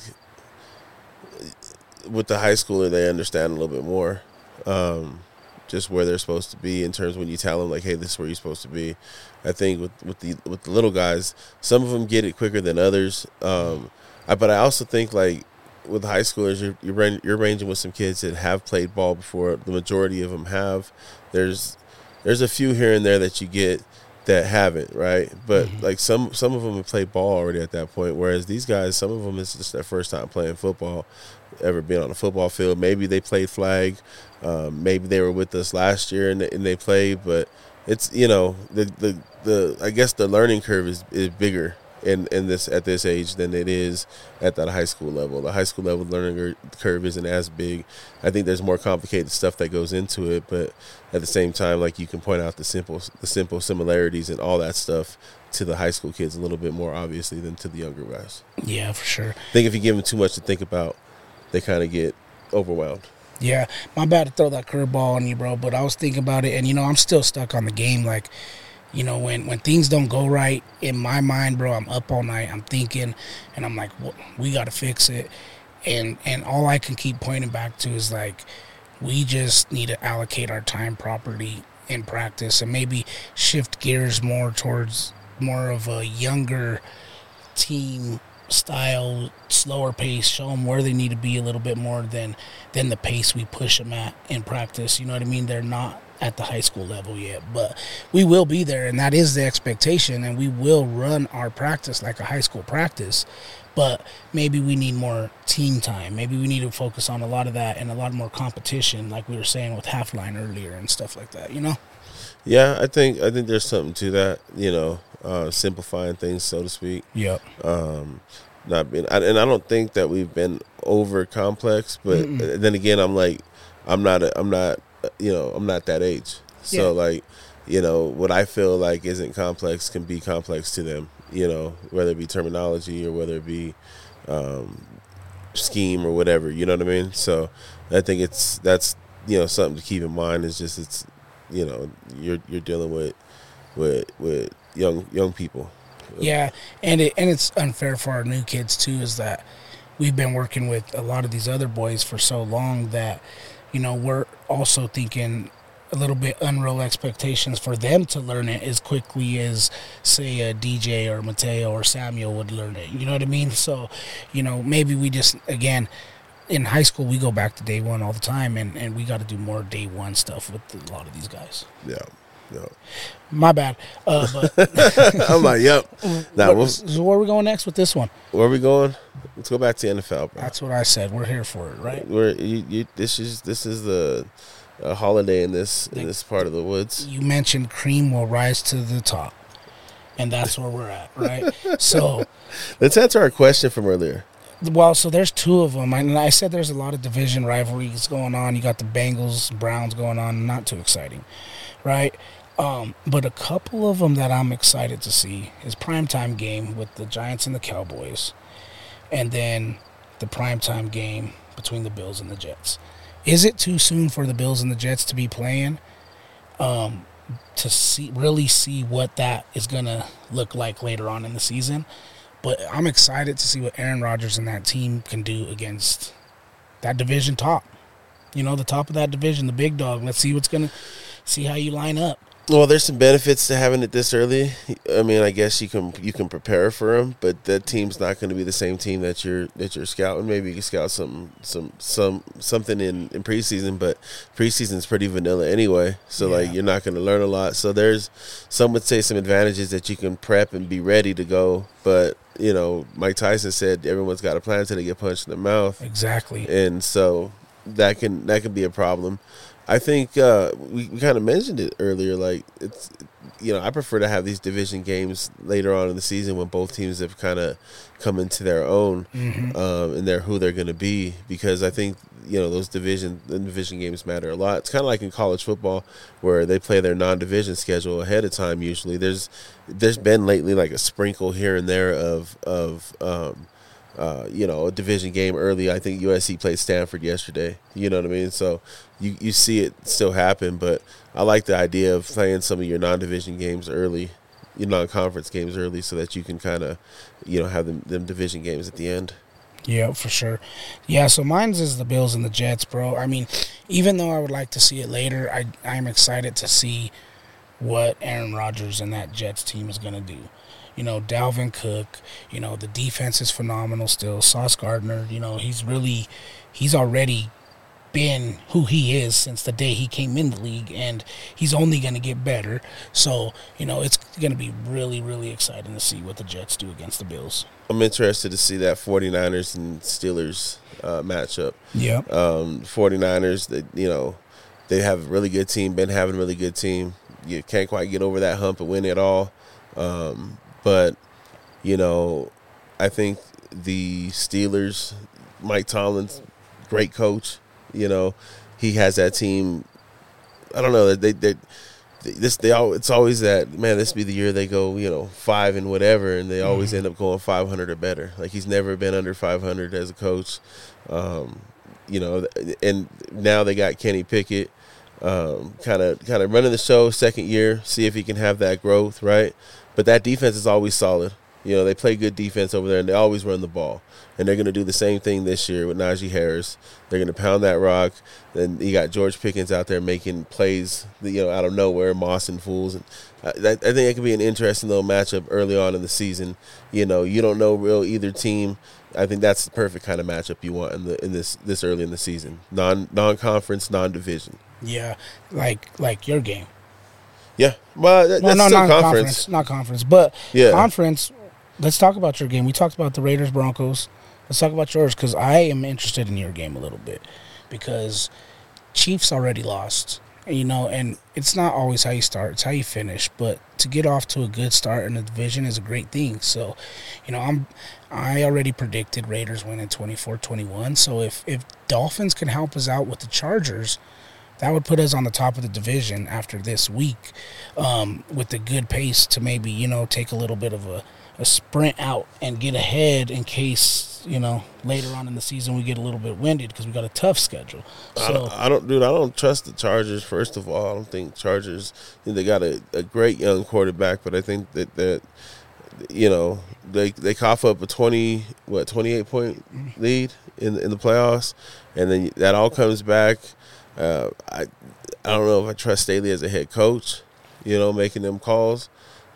with the high schooler they understand a little bit more. Um, just where they're supposed to be in terms when you tell them like, hey, this is where you're supposed to be. I think with with the with the little guys, some of them get it quicker than others. Um, I, but I also think like with high schoolers, you're you're, you're ranging with some kids that have played ball before. The majority of them have. There's there's a few here and there that you get that haven't, right? But mm-hmm. like some some of them have played ball already at that point. Whereas these guys, some of them it's just their first time playing football, ever been on a football field. Maybe they played flag, um, maybe they were with us last year and, and they played, but it's you know the the the I guess the learning curve is, is bigger in in this at this age than it is at that high school level. The high school level learning curve isn't as big. I think there's more complicated stuff that goes into it, but at the same time, like you can point out the simple the simple similarities and all that stuff to the high school kids a little bit more obviously than to the younger guys. Yeah, for sure. I think if you give them too much to think about, they kind of get overwhelmed. Yeah, my bad to throw that curveball on you, bro. But I was thinking about it, and you know, I'm still stuck on the game. Like, you know, when when things don't go right in my mind, bro, I'm up all night. I'm thinking, and I'm like, well, we got to fix it. And and all I can keep pointing back to is like, we just need to allocate our time properly in practice, and maybe shift gears more towards more of a younger team style, slower pace, show them where they need to be a little bit more than than the pace we push them at in practice. You know what I mean? They're not at the high school level yet, but we will be there, and that is the expectation. And we will run our practice like a high school practice, but maybe we need more team time. Maybe we need to focus on a lot of that and a lot more competition, like we were saying with half line earlier and stuff like that. You know? Yeah, I think I think there's something to that. You know, uh, simplifying things, so to speak. Yep. Um, not being, and I don't think that we've been over complex, but Mm-mm. then again, I'm like, I'm not, I'm not, you know, I'm not that age. So yeah. like, you know, what I feel like isn't complex can be complex to them. You know, whether it be terminology or whether it be um, scheme or whatever. You know what I mean? So I think it's that's you know something to keep in mind. Is just it's you know you're you're dealing with with with young young people. Yeah, and it and it's unfair for our new kids too. Is that we've been working with a lot of these other boys for so long that you know we're also thinking a little bit unreal expectations for them to learn it as quickly as say a DJ or Mateo or Samuel would learn it. You know what I mean? So, you know, maybe we just again in high school we go back to day one all the time and, and we got to do more day one stuff with a lot of these guys. Yeah. Yep. My bad. Uh, but I'm like, yep. Now, what, so where are we going next with this one? Where are we going? Let's go back to NFL, bro. That's what I said. We're here for it, right? We're you, you, this is this is the a holiday in this in this part of the woods. You mentioned cream will rise to the top, and that's where we're at, right? so, let's answer our question from earlier. Well, so there's two of them, and I said there's a lot of division rivalries going on. You got the Bengals, Browns going on, not too exciting, right? Um, but a couple of them that I'm excited to see is primetime game with the Giants and the Cowboys, and then the primetime game between the Bills and the Jets. Is it too soon for the Bills and the Jets to be playing? Um, to see really see what that is gonna look like later on in the season. But I'm excited to see what Aaron Rodgers and that team can do against that division top. You know, the top of that division, the big dog. Let's see what's gonna see how you line up. Well, there's some benefits to having it this early. I mean, I guess you can you can prepare for them, but that team's not going to be the same team that you're that you're scouting. Maybe you can scout some some some something in in preseason, but preseason's pretty vanilla anyway. So yeah. like you're not going to learn a lot. So there's some would say some advantages that you can prep and be ready to go, but you know, Mike Tyson said everyone's got a plan until they get punched in the mouth. Exactly. And so that can that can be a problem. I think uh, we, we kind of mentioned it earlier. Like it's, you know, I prefer to have these division games later on in the season when both teams have kind of come into their own mm-hmm. um, and they're who they're going to be because I think you know those division the division games matter a lot. It's kind of like in college football where they play their non-division schedule ahead of time. Usually, there's there's been lately like a sprinkle here and there of of um, uh, you know, a division game early. I think USC played Stanford yesterday. You know what I mean? So you, you see it still happen, but I like the idea of playing some of your non-division games early, your non-conference games early, so that you can kind of, you know, have them, them division games at the end. Yeah, for sure. Yeah, so mine's is the Bills and the Jets, bro. I mean, even though I would like to see it later, I I'm excited to see what Aaron Rodgers and that Jets team is gonna do. You know, Dalvin Cook. You know, the defense is phenomenal still. Sauce Gardner. You know, he's really he's already been who he is since the day he came in the league, and he's only going to get better. So, you know, it's going to be really, really exciting to see what the Jets do against the Bills. I'm interested to see that 49ers and Steelers uh, matchup. Yeah. Um, 49ers, that you know, they have a really good team. Been having a really good team. You can't quite get over that hump and win it all. Um, but you know, I think the Steelers, Mike Tomlin's great coach. You know, he has that team. I don't know. They they, they this they all. It's always that man. This be the year they go. You know, five and whatever, and they always end up going five hundred or better. Like he's never been under five hundred as a coach. Um, you know, and now they got Kenny Pickett, kind of kind of running the show second year. See if he can have that growth, right? But that defense is always solid. You know, they play good defense over there, and they always run the ball. And they're going to do the same thing this year with Najee Harris. They're going to pound that rock. Then you got George Pickens out there making plays, you know, out of nowhere, Moss and fools. And uh, I, I think it could be an interesting little matchup early on in the season. You know, you don't know real either team. I think that's the perfect kind of matchup you want in the in this this early in the season. Non non conference, non division. Yeah, like like your game. Yeah, well, that, Well, that's no, still not conference. conference, not conference, but Yeah. conference. Let's talk about your game. We talked about the Raiders Broncos. Let's talk about yours because I am interested in your game a little bit because Chiefs already lost, you know, and it's not always how you start; it's how you finish. But to get off to a good start in the division is a great thing. So, you know, I'm I already predicted Raiders winning 24-21. So if if Dolphins can help us out with the Chargers, that would put us on the top of the division after this week um, with a good pace to maybe you know take a little bit of a, a sprint out and get ahead in case you know later on in the season we get a little bit winded because we got a tough schedule I don't, I don't, dude. I don't trust the Chargers. First of all, I don't think Chargers. They got a, a great young quarterback, but I think that that you know they they cough up a twenty what twenty eight point lead in in the playoffs, and then that all comes back. Uh, I I don't know if I trust Staley as a head coach. You know, making them calls.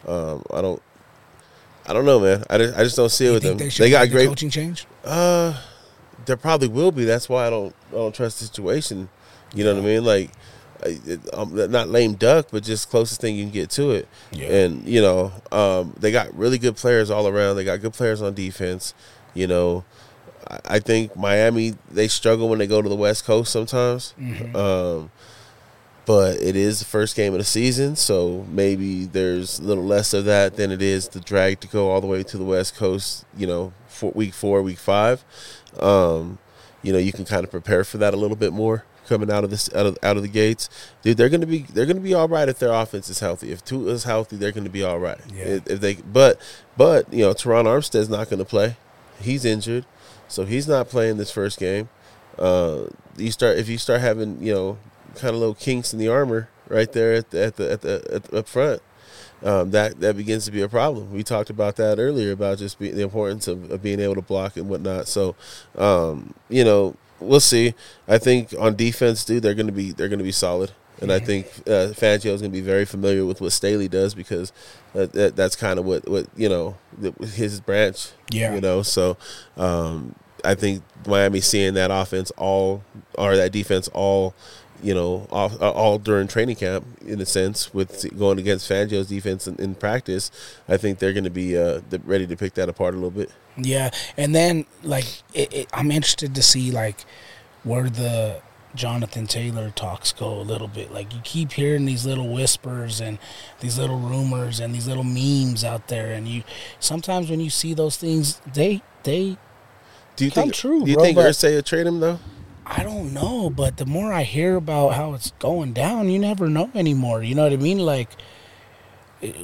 Um, I don't. I don't know, man. I just, I just don't see it you with them. they, They got great coaching change uh, there probably will be. That's why I don't I don't trust the situation. You know what I mean? Like, I- um, not lame duck, but just closest thing you can get to it. Yeah. And you know, um, they got really good players all around. They got good players on defense. You know, I, I think Miami they struggle when they go to the West Coast sometimes. Mm-hmm. Um, but it is the first game of the season, so maybe there's a little less of that than it is the drag to go all the way to the West Coast. You know, for week four, week five. Um, you know, you can kind of prepare for that a little bit more coming out of this out of out of the gates. Dude, they're gonna be they're gonna be all right if their offense is healthy. If Tua is healthy, they're gonna be all right. Yeah. If, if they, but but you know, Terron Armstead's not gonna play. He's injured, so he's not playing this first game. Uh, you start if you start having you know kind of little kinks in the armor right there at the at the at the, at the up front. Um, that that begins to be a problem. We talked about that earlier about just be, the importance of, of being able to block and whatnot. So, um, you know, we'll see. I think on defense, dude, they're gonna be they're gonna be solid, and I think uh, Fangio is gonna be very familiar with what Staley does because uh, that, that's kind of what what you know the, his branch. Yeah. you know. So, um, I think Miami seeing that offense all or that defense all you know, all, all during training camp, in a sense, with going against Fangio's defense in, in practice, I think they're going to be uh, ready to pick that apart a little bit. Yeah, and then like it, it, I'm interested to see like where the Jonathan Taylor talks go a little bit. Like you keep hearing these little whispers and these little rumors and these little memes out there, and you sometimes when you see those things, they they Do you Come think? true, do you bro, think Irsay will trade him though? I don't know, but the more I hear about how it's going down, you never know anymore. You know what I mean? Like,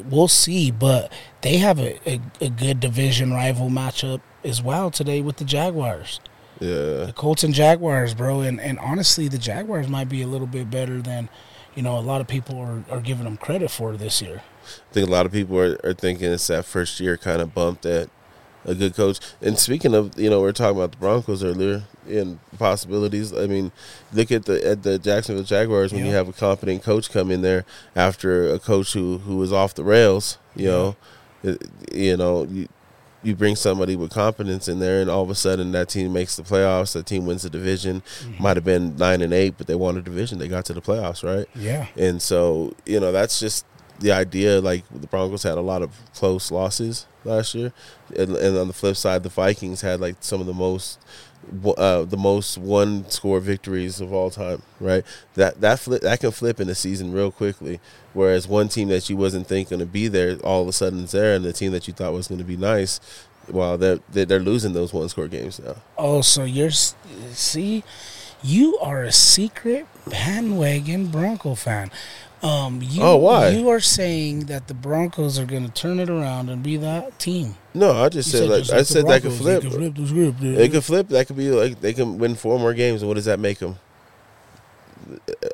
we'll see, but they have a, a, a good division rival matchup as well today with the Jaguars. Yeah, The Colts and Jaguars, bro. And, and honestly, the Jaguars might be a little bit better than, you know, a lot of people are, are giving them credit for this year. I think a lot of people are, are thinking it's that first year kind of bump that a good coach. And speaking of, you know, we are talking about the Broncos earlier in possibilities. I mean, look at the at the Jacksonville Jaguars when Yeah. you have a competent coach come in there after a coach who who was off the rails. You Yeah. know, It- you know you. You bring somebody with competence in there, and all of a sudden that team makes the playoffs. That team wins the division. Mm-hmm. Might have been nine and eight, but they won a division. They got to the playoffs, right? Yeah. And so, you know, that's just the idea. Like the Broncos had a lot of close losses last year, and, and on the flip side, the Vikings had like some of the most, uh, the most one score victories of all time. Right? That that flip that can flip in a season real quickly. Whereas one team that you wasn't thinking to be there, all of a sudden is there, and the team that you thought was going to be nice, well, they're they're they're losing those one score games now. Oh, so you're see, you are a secret bandwagon Bronco fan. Um, you, Oh, why? You are saying that the Broncos are going to turn it around and be that team. No, I just You said, like just I the said that could Broncos, flip. They could flip the script. dude. They could flip. That could be like they can win four more games. What does that make them?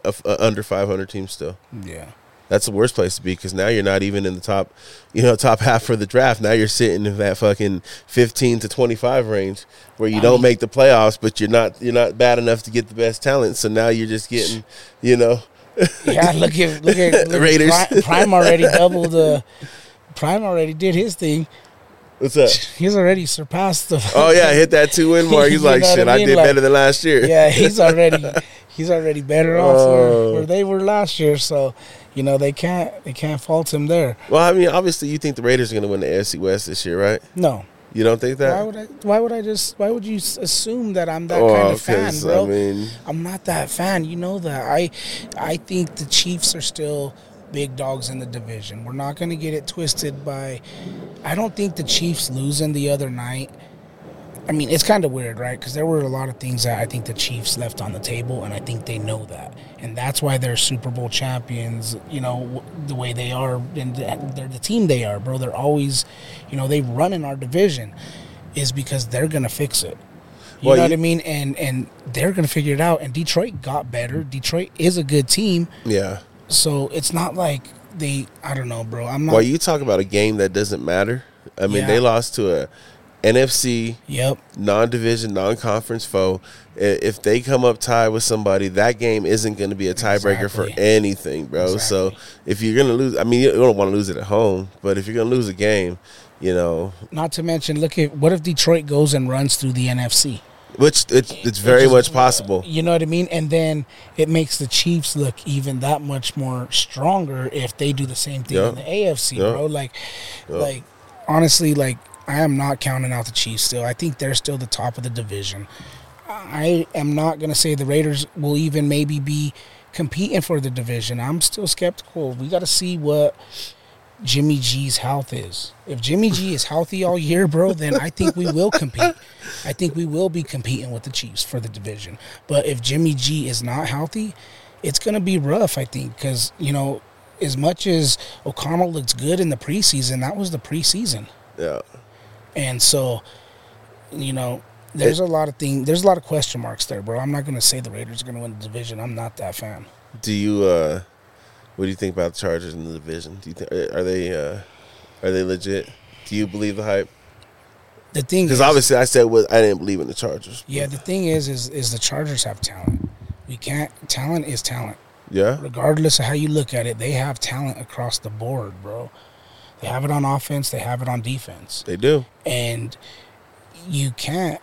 A, a- under 500 team still. yeah. That's the worst place to be because now you're not even in the top, you know, top half for the draft. Now you're sitting in that fucking 15 to 25 range where you I don't mean- make the playoffs, but you're not you're not bad enough to get the best talent. So now you're just getting, you know, Yeah, look at look at look Raiders. At Prime, already doubled. Uh, Prime already did his thing. what's up? He's already surpassed the. Oh yeah, hit that two win mark. He's like, shit, I I did Like- better than last year. yeah, he's already he's already better off Oh. where, where they were last year. So, you know, they can't they can't fault him there. Well, I mean, obviously, you think the Raiders are going to win the AFC West this year, right? No, You don't think that? why would I? Why would I just? Why would you assume that I'm that Oh, kind of fan, bro? I mean, I'm not that fan. You know that. I I think the Chiefs are still big dogs in the division. We're not going to get it twisted by I don't think the Chiefs losing the other night. I mean, it's kind of weird, right? Because there were a lot of things that I think the Chiefs left on the table, and I think they know that, and that's why they're Super Bowl champions. You know, the way they are, and they're the team they are, bro. They're always, you know, they run in our division, is because they're gonna fix it. You Well, know you- what I mean? And and they're gonna figure it out. And Detroit got better. Detroit is a good team, yeah. so it's not like they. I don't know, bro. I'm not. Well, you talk about a game that doesn't matter. I mean, Yeah. they lost to a NFC yep. non-division, non-conference foe. If they come up tied with somebody, that game isn't going to be a tiebreaker for anything, bro. So if you're going to lose, I mean, you don't want to lose it at home, but if you're going to lose a game, you know, Not to mention, look at what if Detroit goes and runs through the NFC. which it's, it's very is- much possible. You know what I mean? And then it makes the Chiefs look even that much more stronger if they do the same thing Yeah. in the AFC, Yeah. bro. Like, Yeah. like honestly, like I am not counting out the Chiefs. Still, I think they're still the top of the division. I am not gonna say the Raiders will even maybe be competing for the division. I'm still skeptical. We got to see what Jimmy G's health is. If Jimmy G is healthy all year, bro, then I think we will compete. I think we will be competing with the Chiefs for the division. But if Jimmy G is not healthy, it's going to be rough, I think, because, you know, as much as O'Connell looks good in the preseason, that was the preseason. Yeah. And so, you know, there's a lot of things, there's a lot of question marks there, bro. I'm not going to say the Raiders are going to win the division. I'm not that fan. Do you? uh What do you think about the Chargers in the division? Do you think are they? uh Are they legit? Do you believe the hype? The thing Because obviously, I said what I didn't believe in the Chargers. Yeah, the thing is, is is the Chargers have talent. We can't. Talent is talent, Yeah. regardless of how you look at it. They have talent across the board, bro. They have it on offense. They have it on defense, They do. and you can't.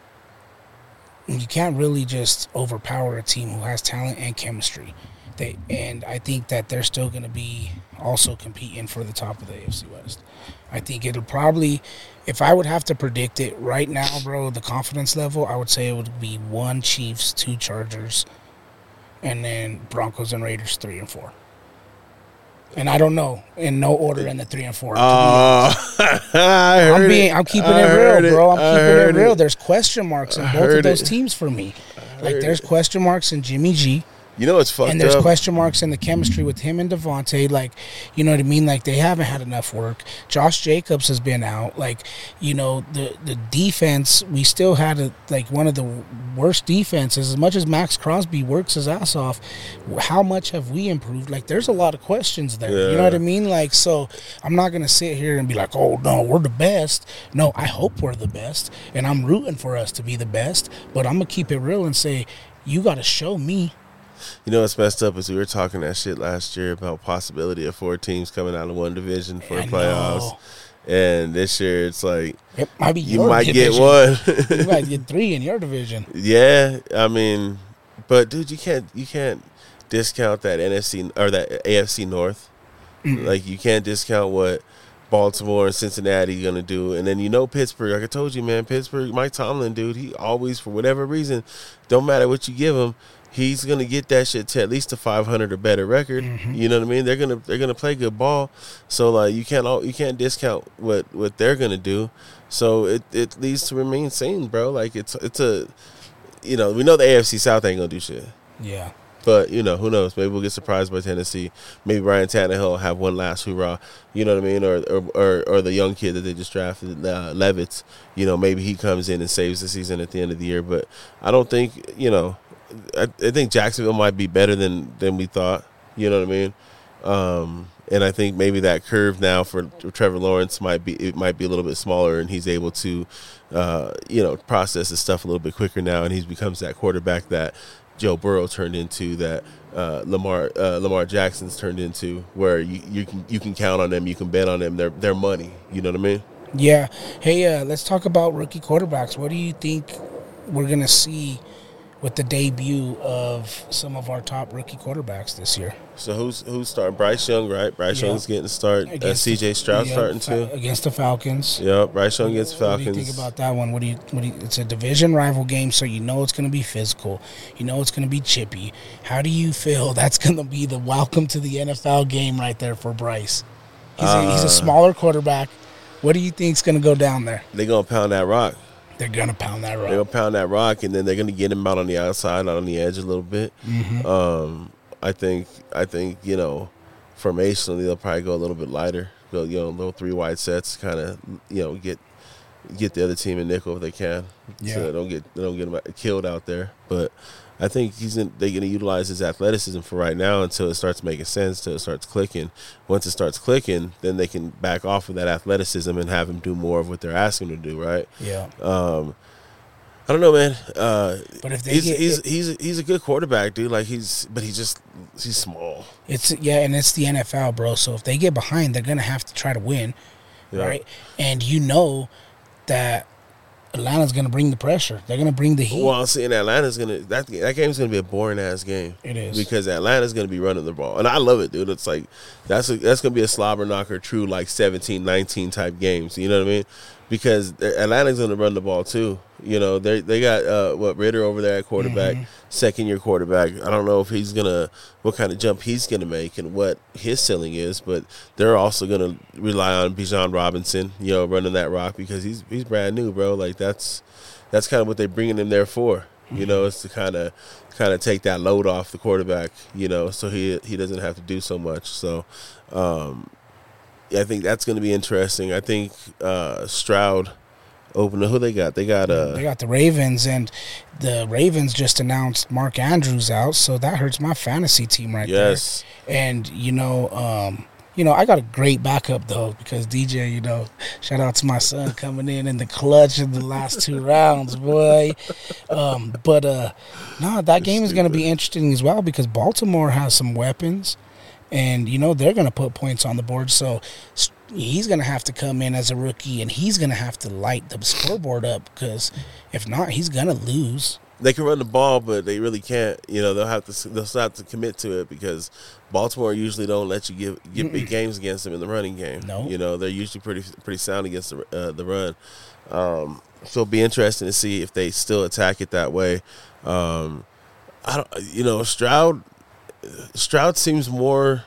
You can't really just overpower a team who has talent and chemistry. They and I think that they're still going to be also competing for the top of the AFC West. I think it'll probably, if I would have to predict it right now, bro, the confidence level, I would say it would be one Chiefs, two Chargers, and then Broncos and Raiders three and four. And I don't know in no order in the three and four. Oh, I heard I'm being, it. I'm keeping I it real, bro. I'm I keeping it real. There's question marks in both of those it. teams for me. Like there's it. question marks in Jimmy G. You know it's fucked and there's up. question marks in the chemistry with him and Davante. Like, you know what I mean? Like they haven't had enough work. Josh Jacobs has been out. Like, you know, the the defense we still had a, like one of the worst defenses. As much as Maxx Crosby works his ass off, how much have we improved? Like, there's a lot of questions there. You know what I mean? Like, so I'm not gonna sit here and be like, oh no, we're the best. No, I hope we're the best, and I'm rooting for us to be the best. But I'm gonna keep it real and say, you got to show me You know what's messed up is we were talking that shit last year about possibility of four teams coming out of one division for I the playoffs, know. and this year it's like It might be you might division. get one. you might get three in your division. yeah, I mean, but dude, you can't you can't discount that NFC or that AFC North. Like you can't discount what Baltimore and Cincinnati gonna do, and then you know Pittsburgh. Like I told you, man, Pittsburgh. Mike Tomlin, dude, he always for whatever reason, don't matter what you give him, he's gonna get that shit to at least a 500 or better record. You know what I mean? They're gonna they're gonna play good ball, so like you can't all you can't discount what what they're gonna do. So it it leads to remain sane, bro. Like it's it's a you know we know the AFC South ain't gonna do shit. Yeah. But you know, who knows? Maybe we'll get surprised by Tennessee. Maybe Ryan Tannehill will have one last hoorah. You know what I mean? Or or or, or the young kid that they just drafted, uh, Levis. You know, maybe he comes in and saves the season at the end of the year. But I don't think you know. I, I think Jacksonville might be better than than we thought. You know what I mean? Um, and I think maybe that curve now for Trevor Lawrence might be it might be a little bit smaller, and he's able to, uh, you know, process his stuff a little bit quicker now, and he becomes that quarterback that Joe Burrow turned into, that uh, Lamar uh, Lamar Jackson's turned into, where you, you can you can count on them, you can bet on them, they're they're money. You know what I mean? Yeah. Hey, uh, let's talk about rookie quarterbacks. What do you think we're to see with the debut of some of our top rookie quarterbacks this year? So who's who's starting? Bryce Young, right? Bryce Yeah. Young's getting start. Uh, Against C.J. Stroud yeah, starting too. Against the Falcons. Yeah, Bryce Young gets What do Falcons. you think about that one? What do you? What do you? It's a division rival game, so you know it's going to be physical. You know it's going to be chippy. How do you feel that's going to be the welcome to the NFL game right there for Bryce? He's, a, he's Uh, a smaller quarterback. What do you think's going to go down there? They're gonna pound that rock. They're going to pound that rock. They're gonna pound that rock, and then they're gonna get him out on the outside, out on the edge a little bit. Mm-hmm. Um, I think, I think you know, formationally they'll probably go a little bit lighter. Go, you know, little three wide sets, kind of, you know, get get the other team in nickel if they can, Yeah. so they don't get they don't get them killed out there. But I think he's in, they're going to utilize his athleticism for right now until it starts making sense, until it starts clicking. Once it starts clicking, then they can back off of that athleticism and have him do more of what they're asking him to do. Right? Yeah, Um, I don't know, man. Uh, but if they he's, get, he's he's he's a good quarterback, dude. Like he's, but he's just he's small. it's yeah, and it's the NFL, bro. So if they get behind, they're going to have to try to win, Yeah. right? And you know that Atlanta's going to bring the pressure. They're going to bring the heat. Well, I'm saying Atlanta's gonna that that game's gonna be a boring ass game. It is. because Atlanta's gonna be running the ball, and I love it, dude. It's like that's a, that's gonna be a slobber knocker, true like 17, 19 type games. You know what I mean? Because Atlanta's gonna run the ball too. You know they they got uh, what Ridder over there at quarterback, Mm-hmm. second year quarterback. I don't know if he's gonna what kind of jump he's gonna make and what his ceiling is, but they're also gonna rely on Bijan Robinson, you know, running that rock because he's he's brand new, bro. Like that's that's kind of what they're bringing him there for. You know, it's to kind of kind of take that load off the quarterback. You know, so he he doesn't have to do so much. So, um, I think that's going to be interesting. I think uh, Stroud open. Who they got? They got uh, They got the Ravens, and the Ravens just announced Mark Andrews out, so that hurts my fantasy team right yes. there. And you know, um, you know, I got a great backup though because DJ, you know, shout out to my son coming in in the clutch in the last two rounds, boy. Um, but uh, no, that game is going to be interesting as well because Baltimore has some weapons, and you know they're going to put points on the board. So he's going to have to come in as a rookie, and he's going to have to light the scoreboard up because if not, he's going to lose. They can run the ball, but they really can't. You know, they'll have to they'll have to commit to it because Baltimore usually don't let you give get big games against them in the running game. No. you know they're usually pretty pretty sound against the uh, the run. Um, so it'll be interesting to see if they still attack it that way. Um, I don't, you know, Stroud. Stroud seems more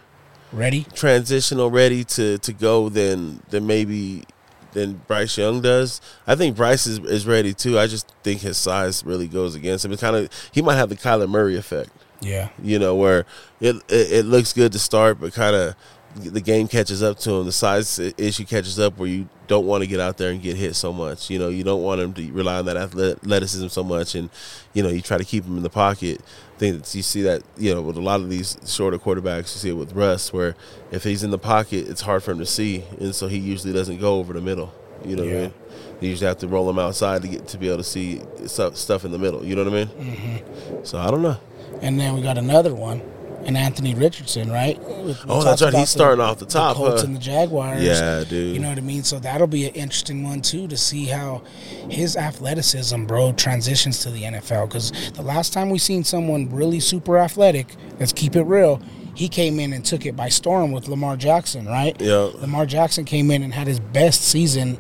Ready? transitional ready to to go than than maybe than Bryce Young does. I think Bryce is, is ready too. I just think his size really goes against him. It's kind of he might have the Kyler Murray effect. Yeah. You know, where it it, it looks good to start, but kind of the game catches up to him. The size issue catches up where you don't want to get out there and get hit so much. You know, you don't want him to rely on that athleticism so much, and you know, you try to keep him in the pocket. I think that you see that you know with a lot of these shorter quarterbacks. You see it with Russ, where if he's in the pocket, it's hard for him to see, and so he usually doesn't go over the middle. You know yeah. what I mean? You usually have to roll him outside to get to be able to see stuff in the middle. You know what I mean? Mm-hmm. So I don't know. And then we got another one and Anthony Richardson, right? We oh, that's right. He's starting off the top. The Colts huh? and the Jaguars. Yeah, dude. You know what I mean? So that'll be an interesting one too to see how his athleticism, bro, transitions to the NFL. Because the last time we seen someone really super athletic, let's keep it real. He came in and took it by storm with Lamar Jackson, right? Yeah. Lamar Jackson came in and had his best season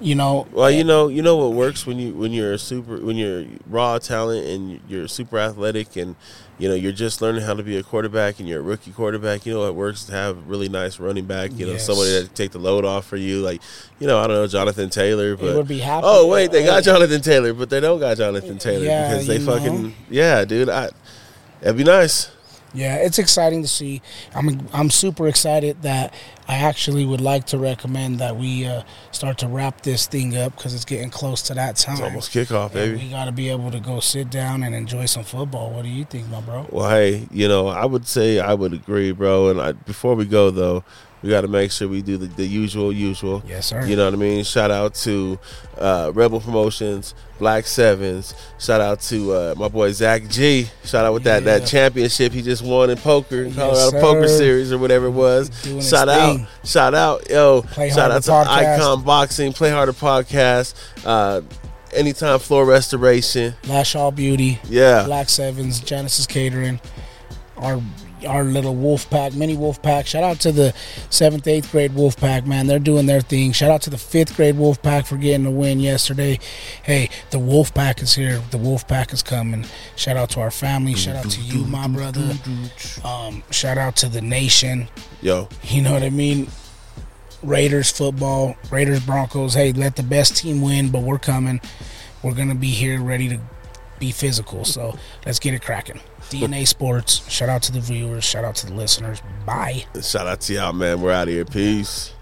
you know well you know you know what works when you when you're a super when you're raw talent and you're super athletic and you know you're just learning how to be a quarterback and you're a rookie quarterback you know what works to have really nice running back you know yes. somebody that take the load off for you like you know i don't know jonathan taylor but would be happy oh wait they got jonathan taylor but they don't got jonathan taylor yeah, because they fucking know. yeah dude i it'd be nice yeah, it's exciting to see. I'm I'm super excited that I actually would like to recommend that we uh, start to wrap this thing up because it's getting close to that time. It's almost kickoff, baby. we got to be able to go sit down and enjoy some football. What do you think, my bro? Well, hey, you know, I would say I would agree, bro. And I, before we go though, we got to make sure we do the, the, usual, usual. Yes, sir. You know what I mean? Shout out to uh, Rebel Promotions, Black Sevens. Shout out to uh, my boy Zach G. Shout out with that that championship he just won in poker, yes, Colorado sir. Poker Series or whatever it was. Shout out, thing. shout out, yo. Play shout out to podcast. Icon Boxing, Play Harder Podcast. Uh, Anytime Floor Restoration, Lash All Beauty, yeah, Black Sevens, Genesis Catering, our our little wolf pack, mini wolf pack. Shout out to the seventh, eighth grade wolf pack, man. They're doing their thing. Shout out to the fifth grade wolf pack for getting the win yesterday. Hey, the wolf pack is here. The wolf pack is coming. Shout out to our family. Shout out to you, my brother. Um, shout out to the nation. Yo, you know what I mean. Raiders football, Raiders Broncos. Hey, let the best team win, but we're coming. We're gonna be here ready to be physical. So let's get it cracking. DNA Sports. Shout out to the viewers. Shout out to the listeners. Bye. Shout out to y'all, man. We're out of here. Peace.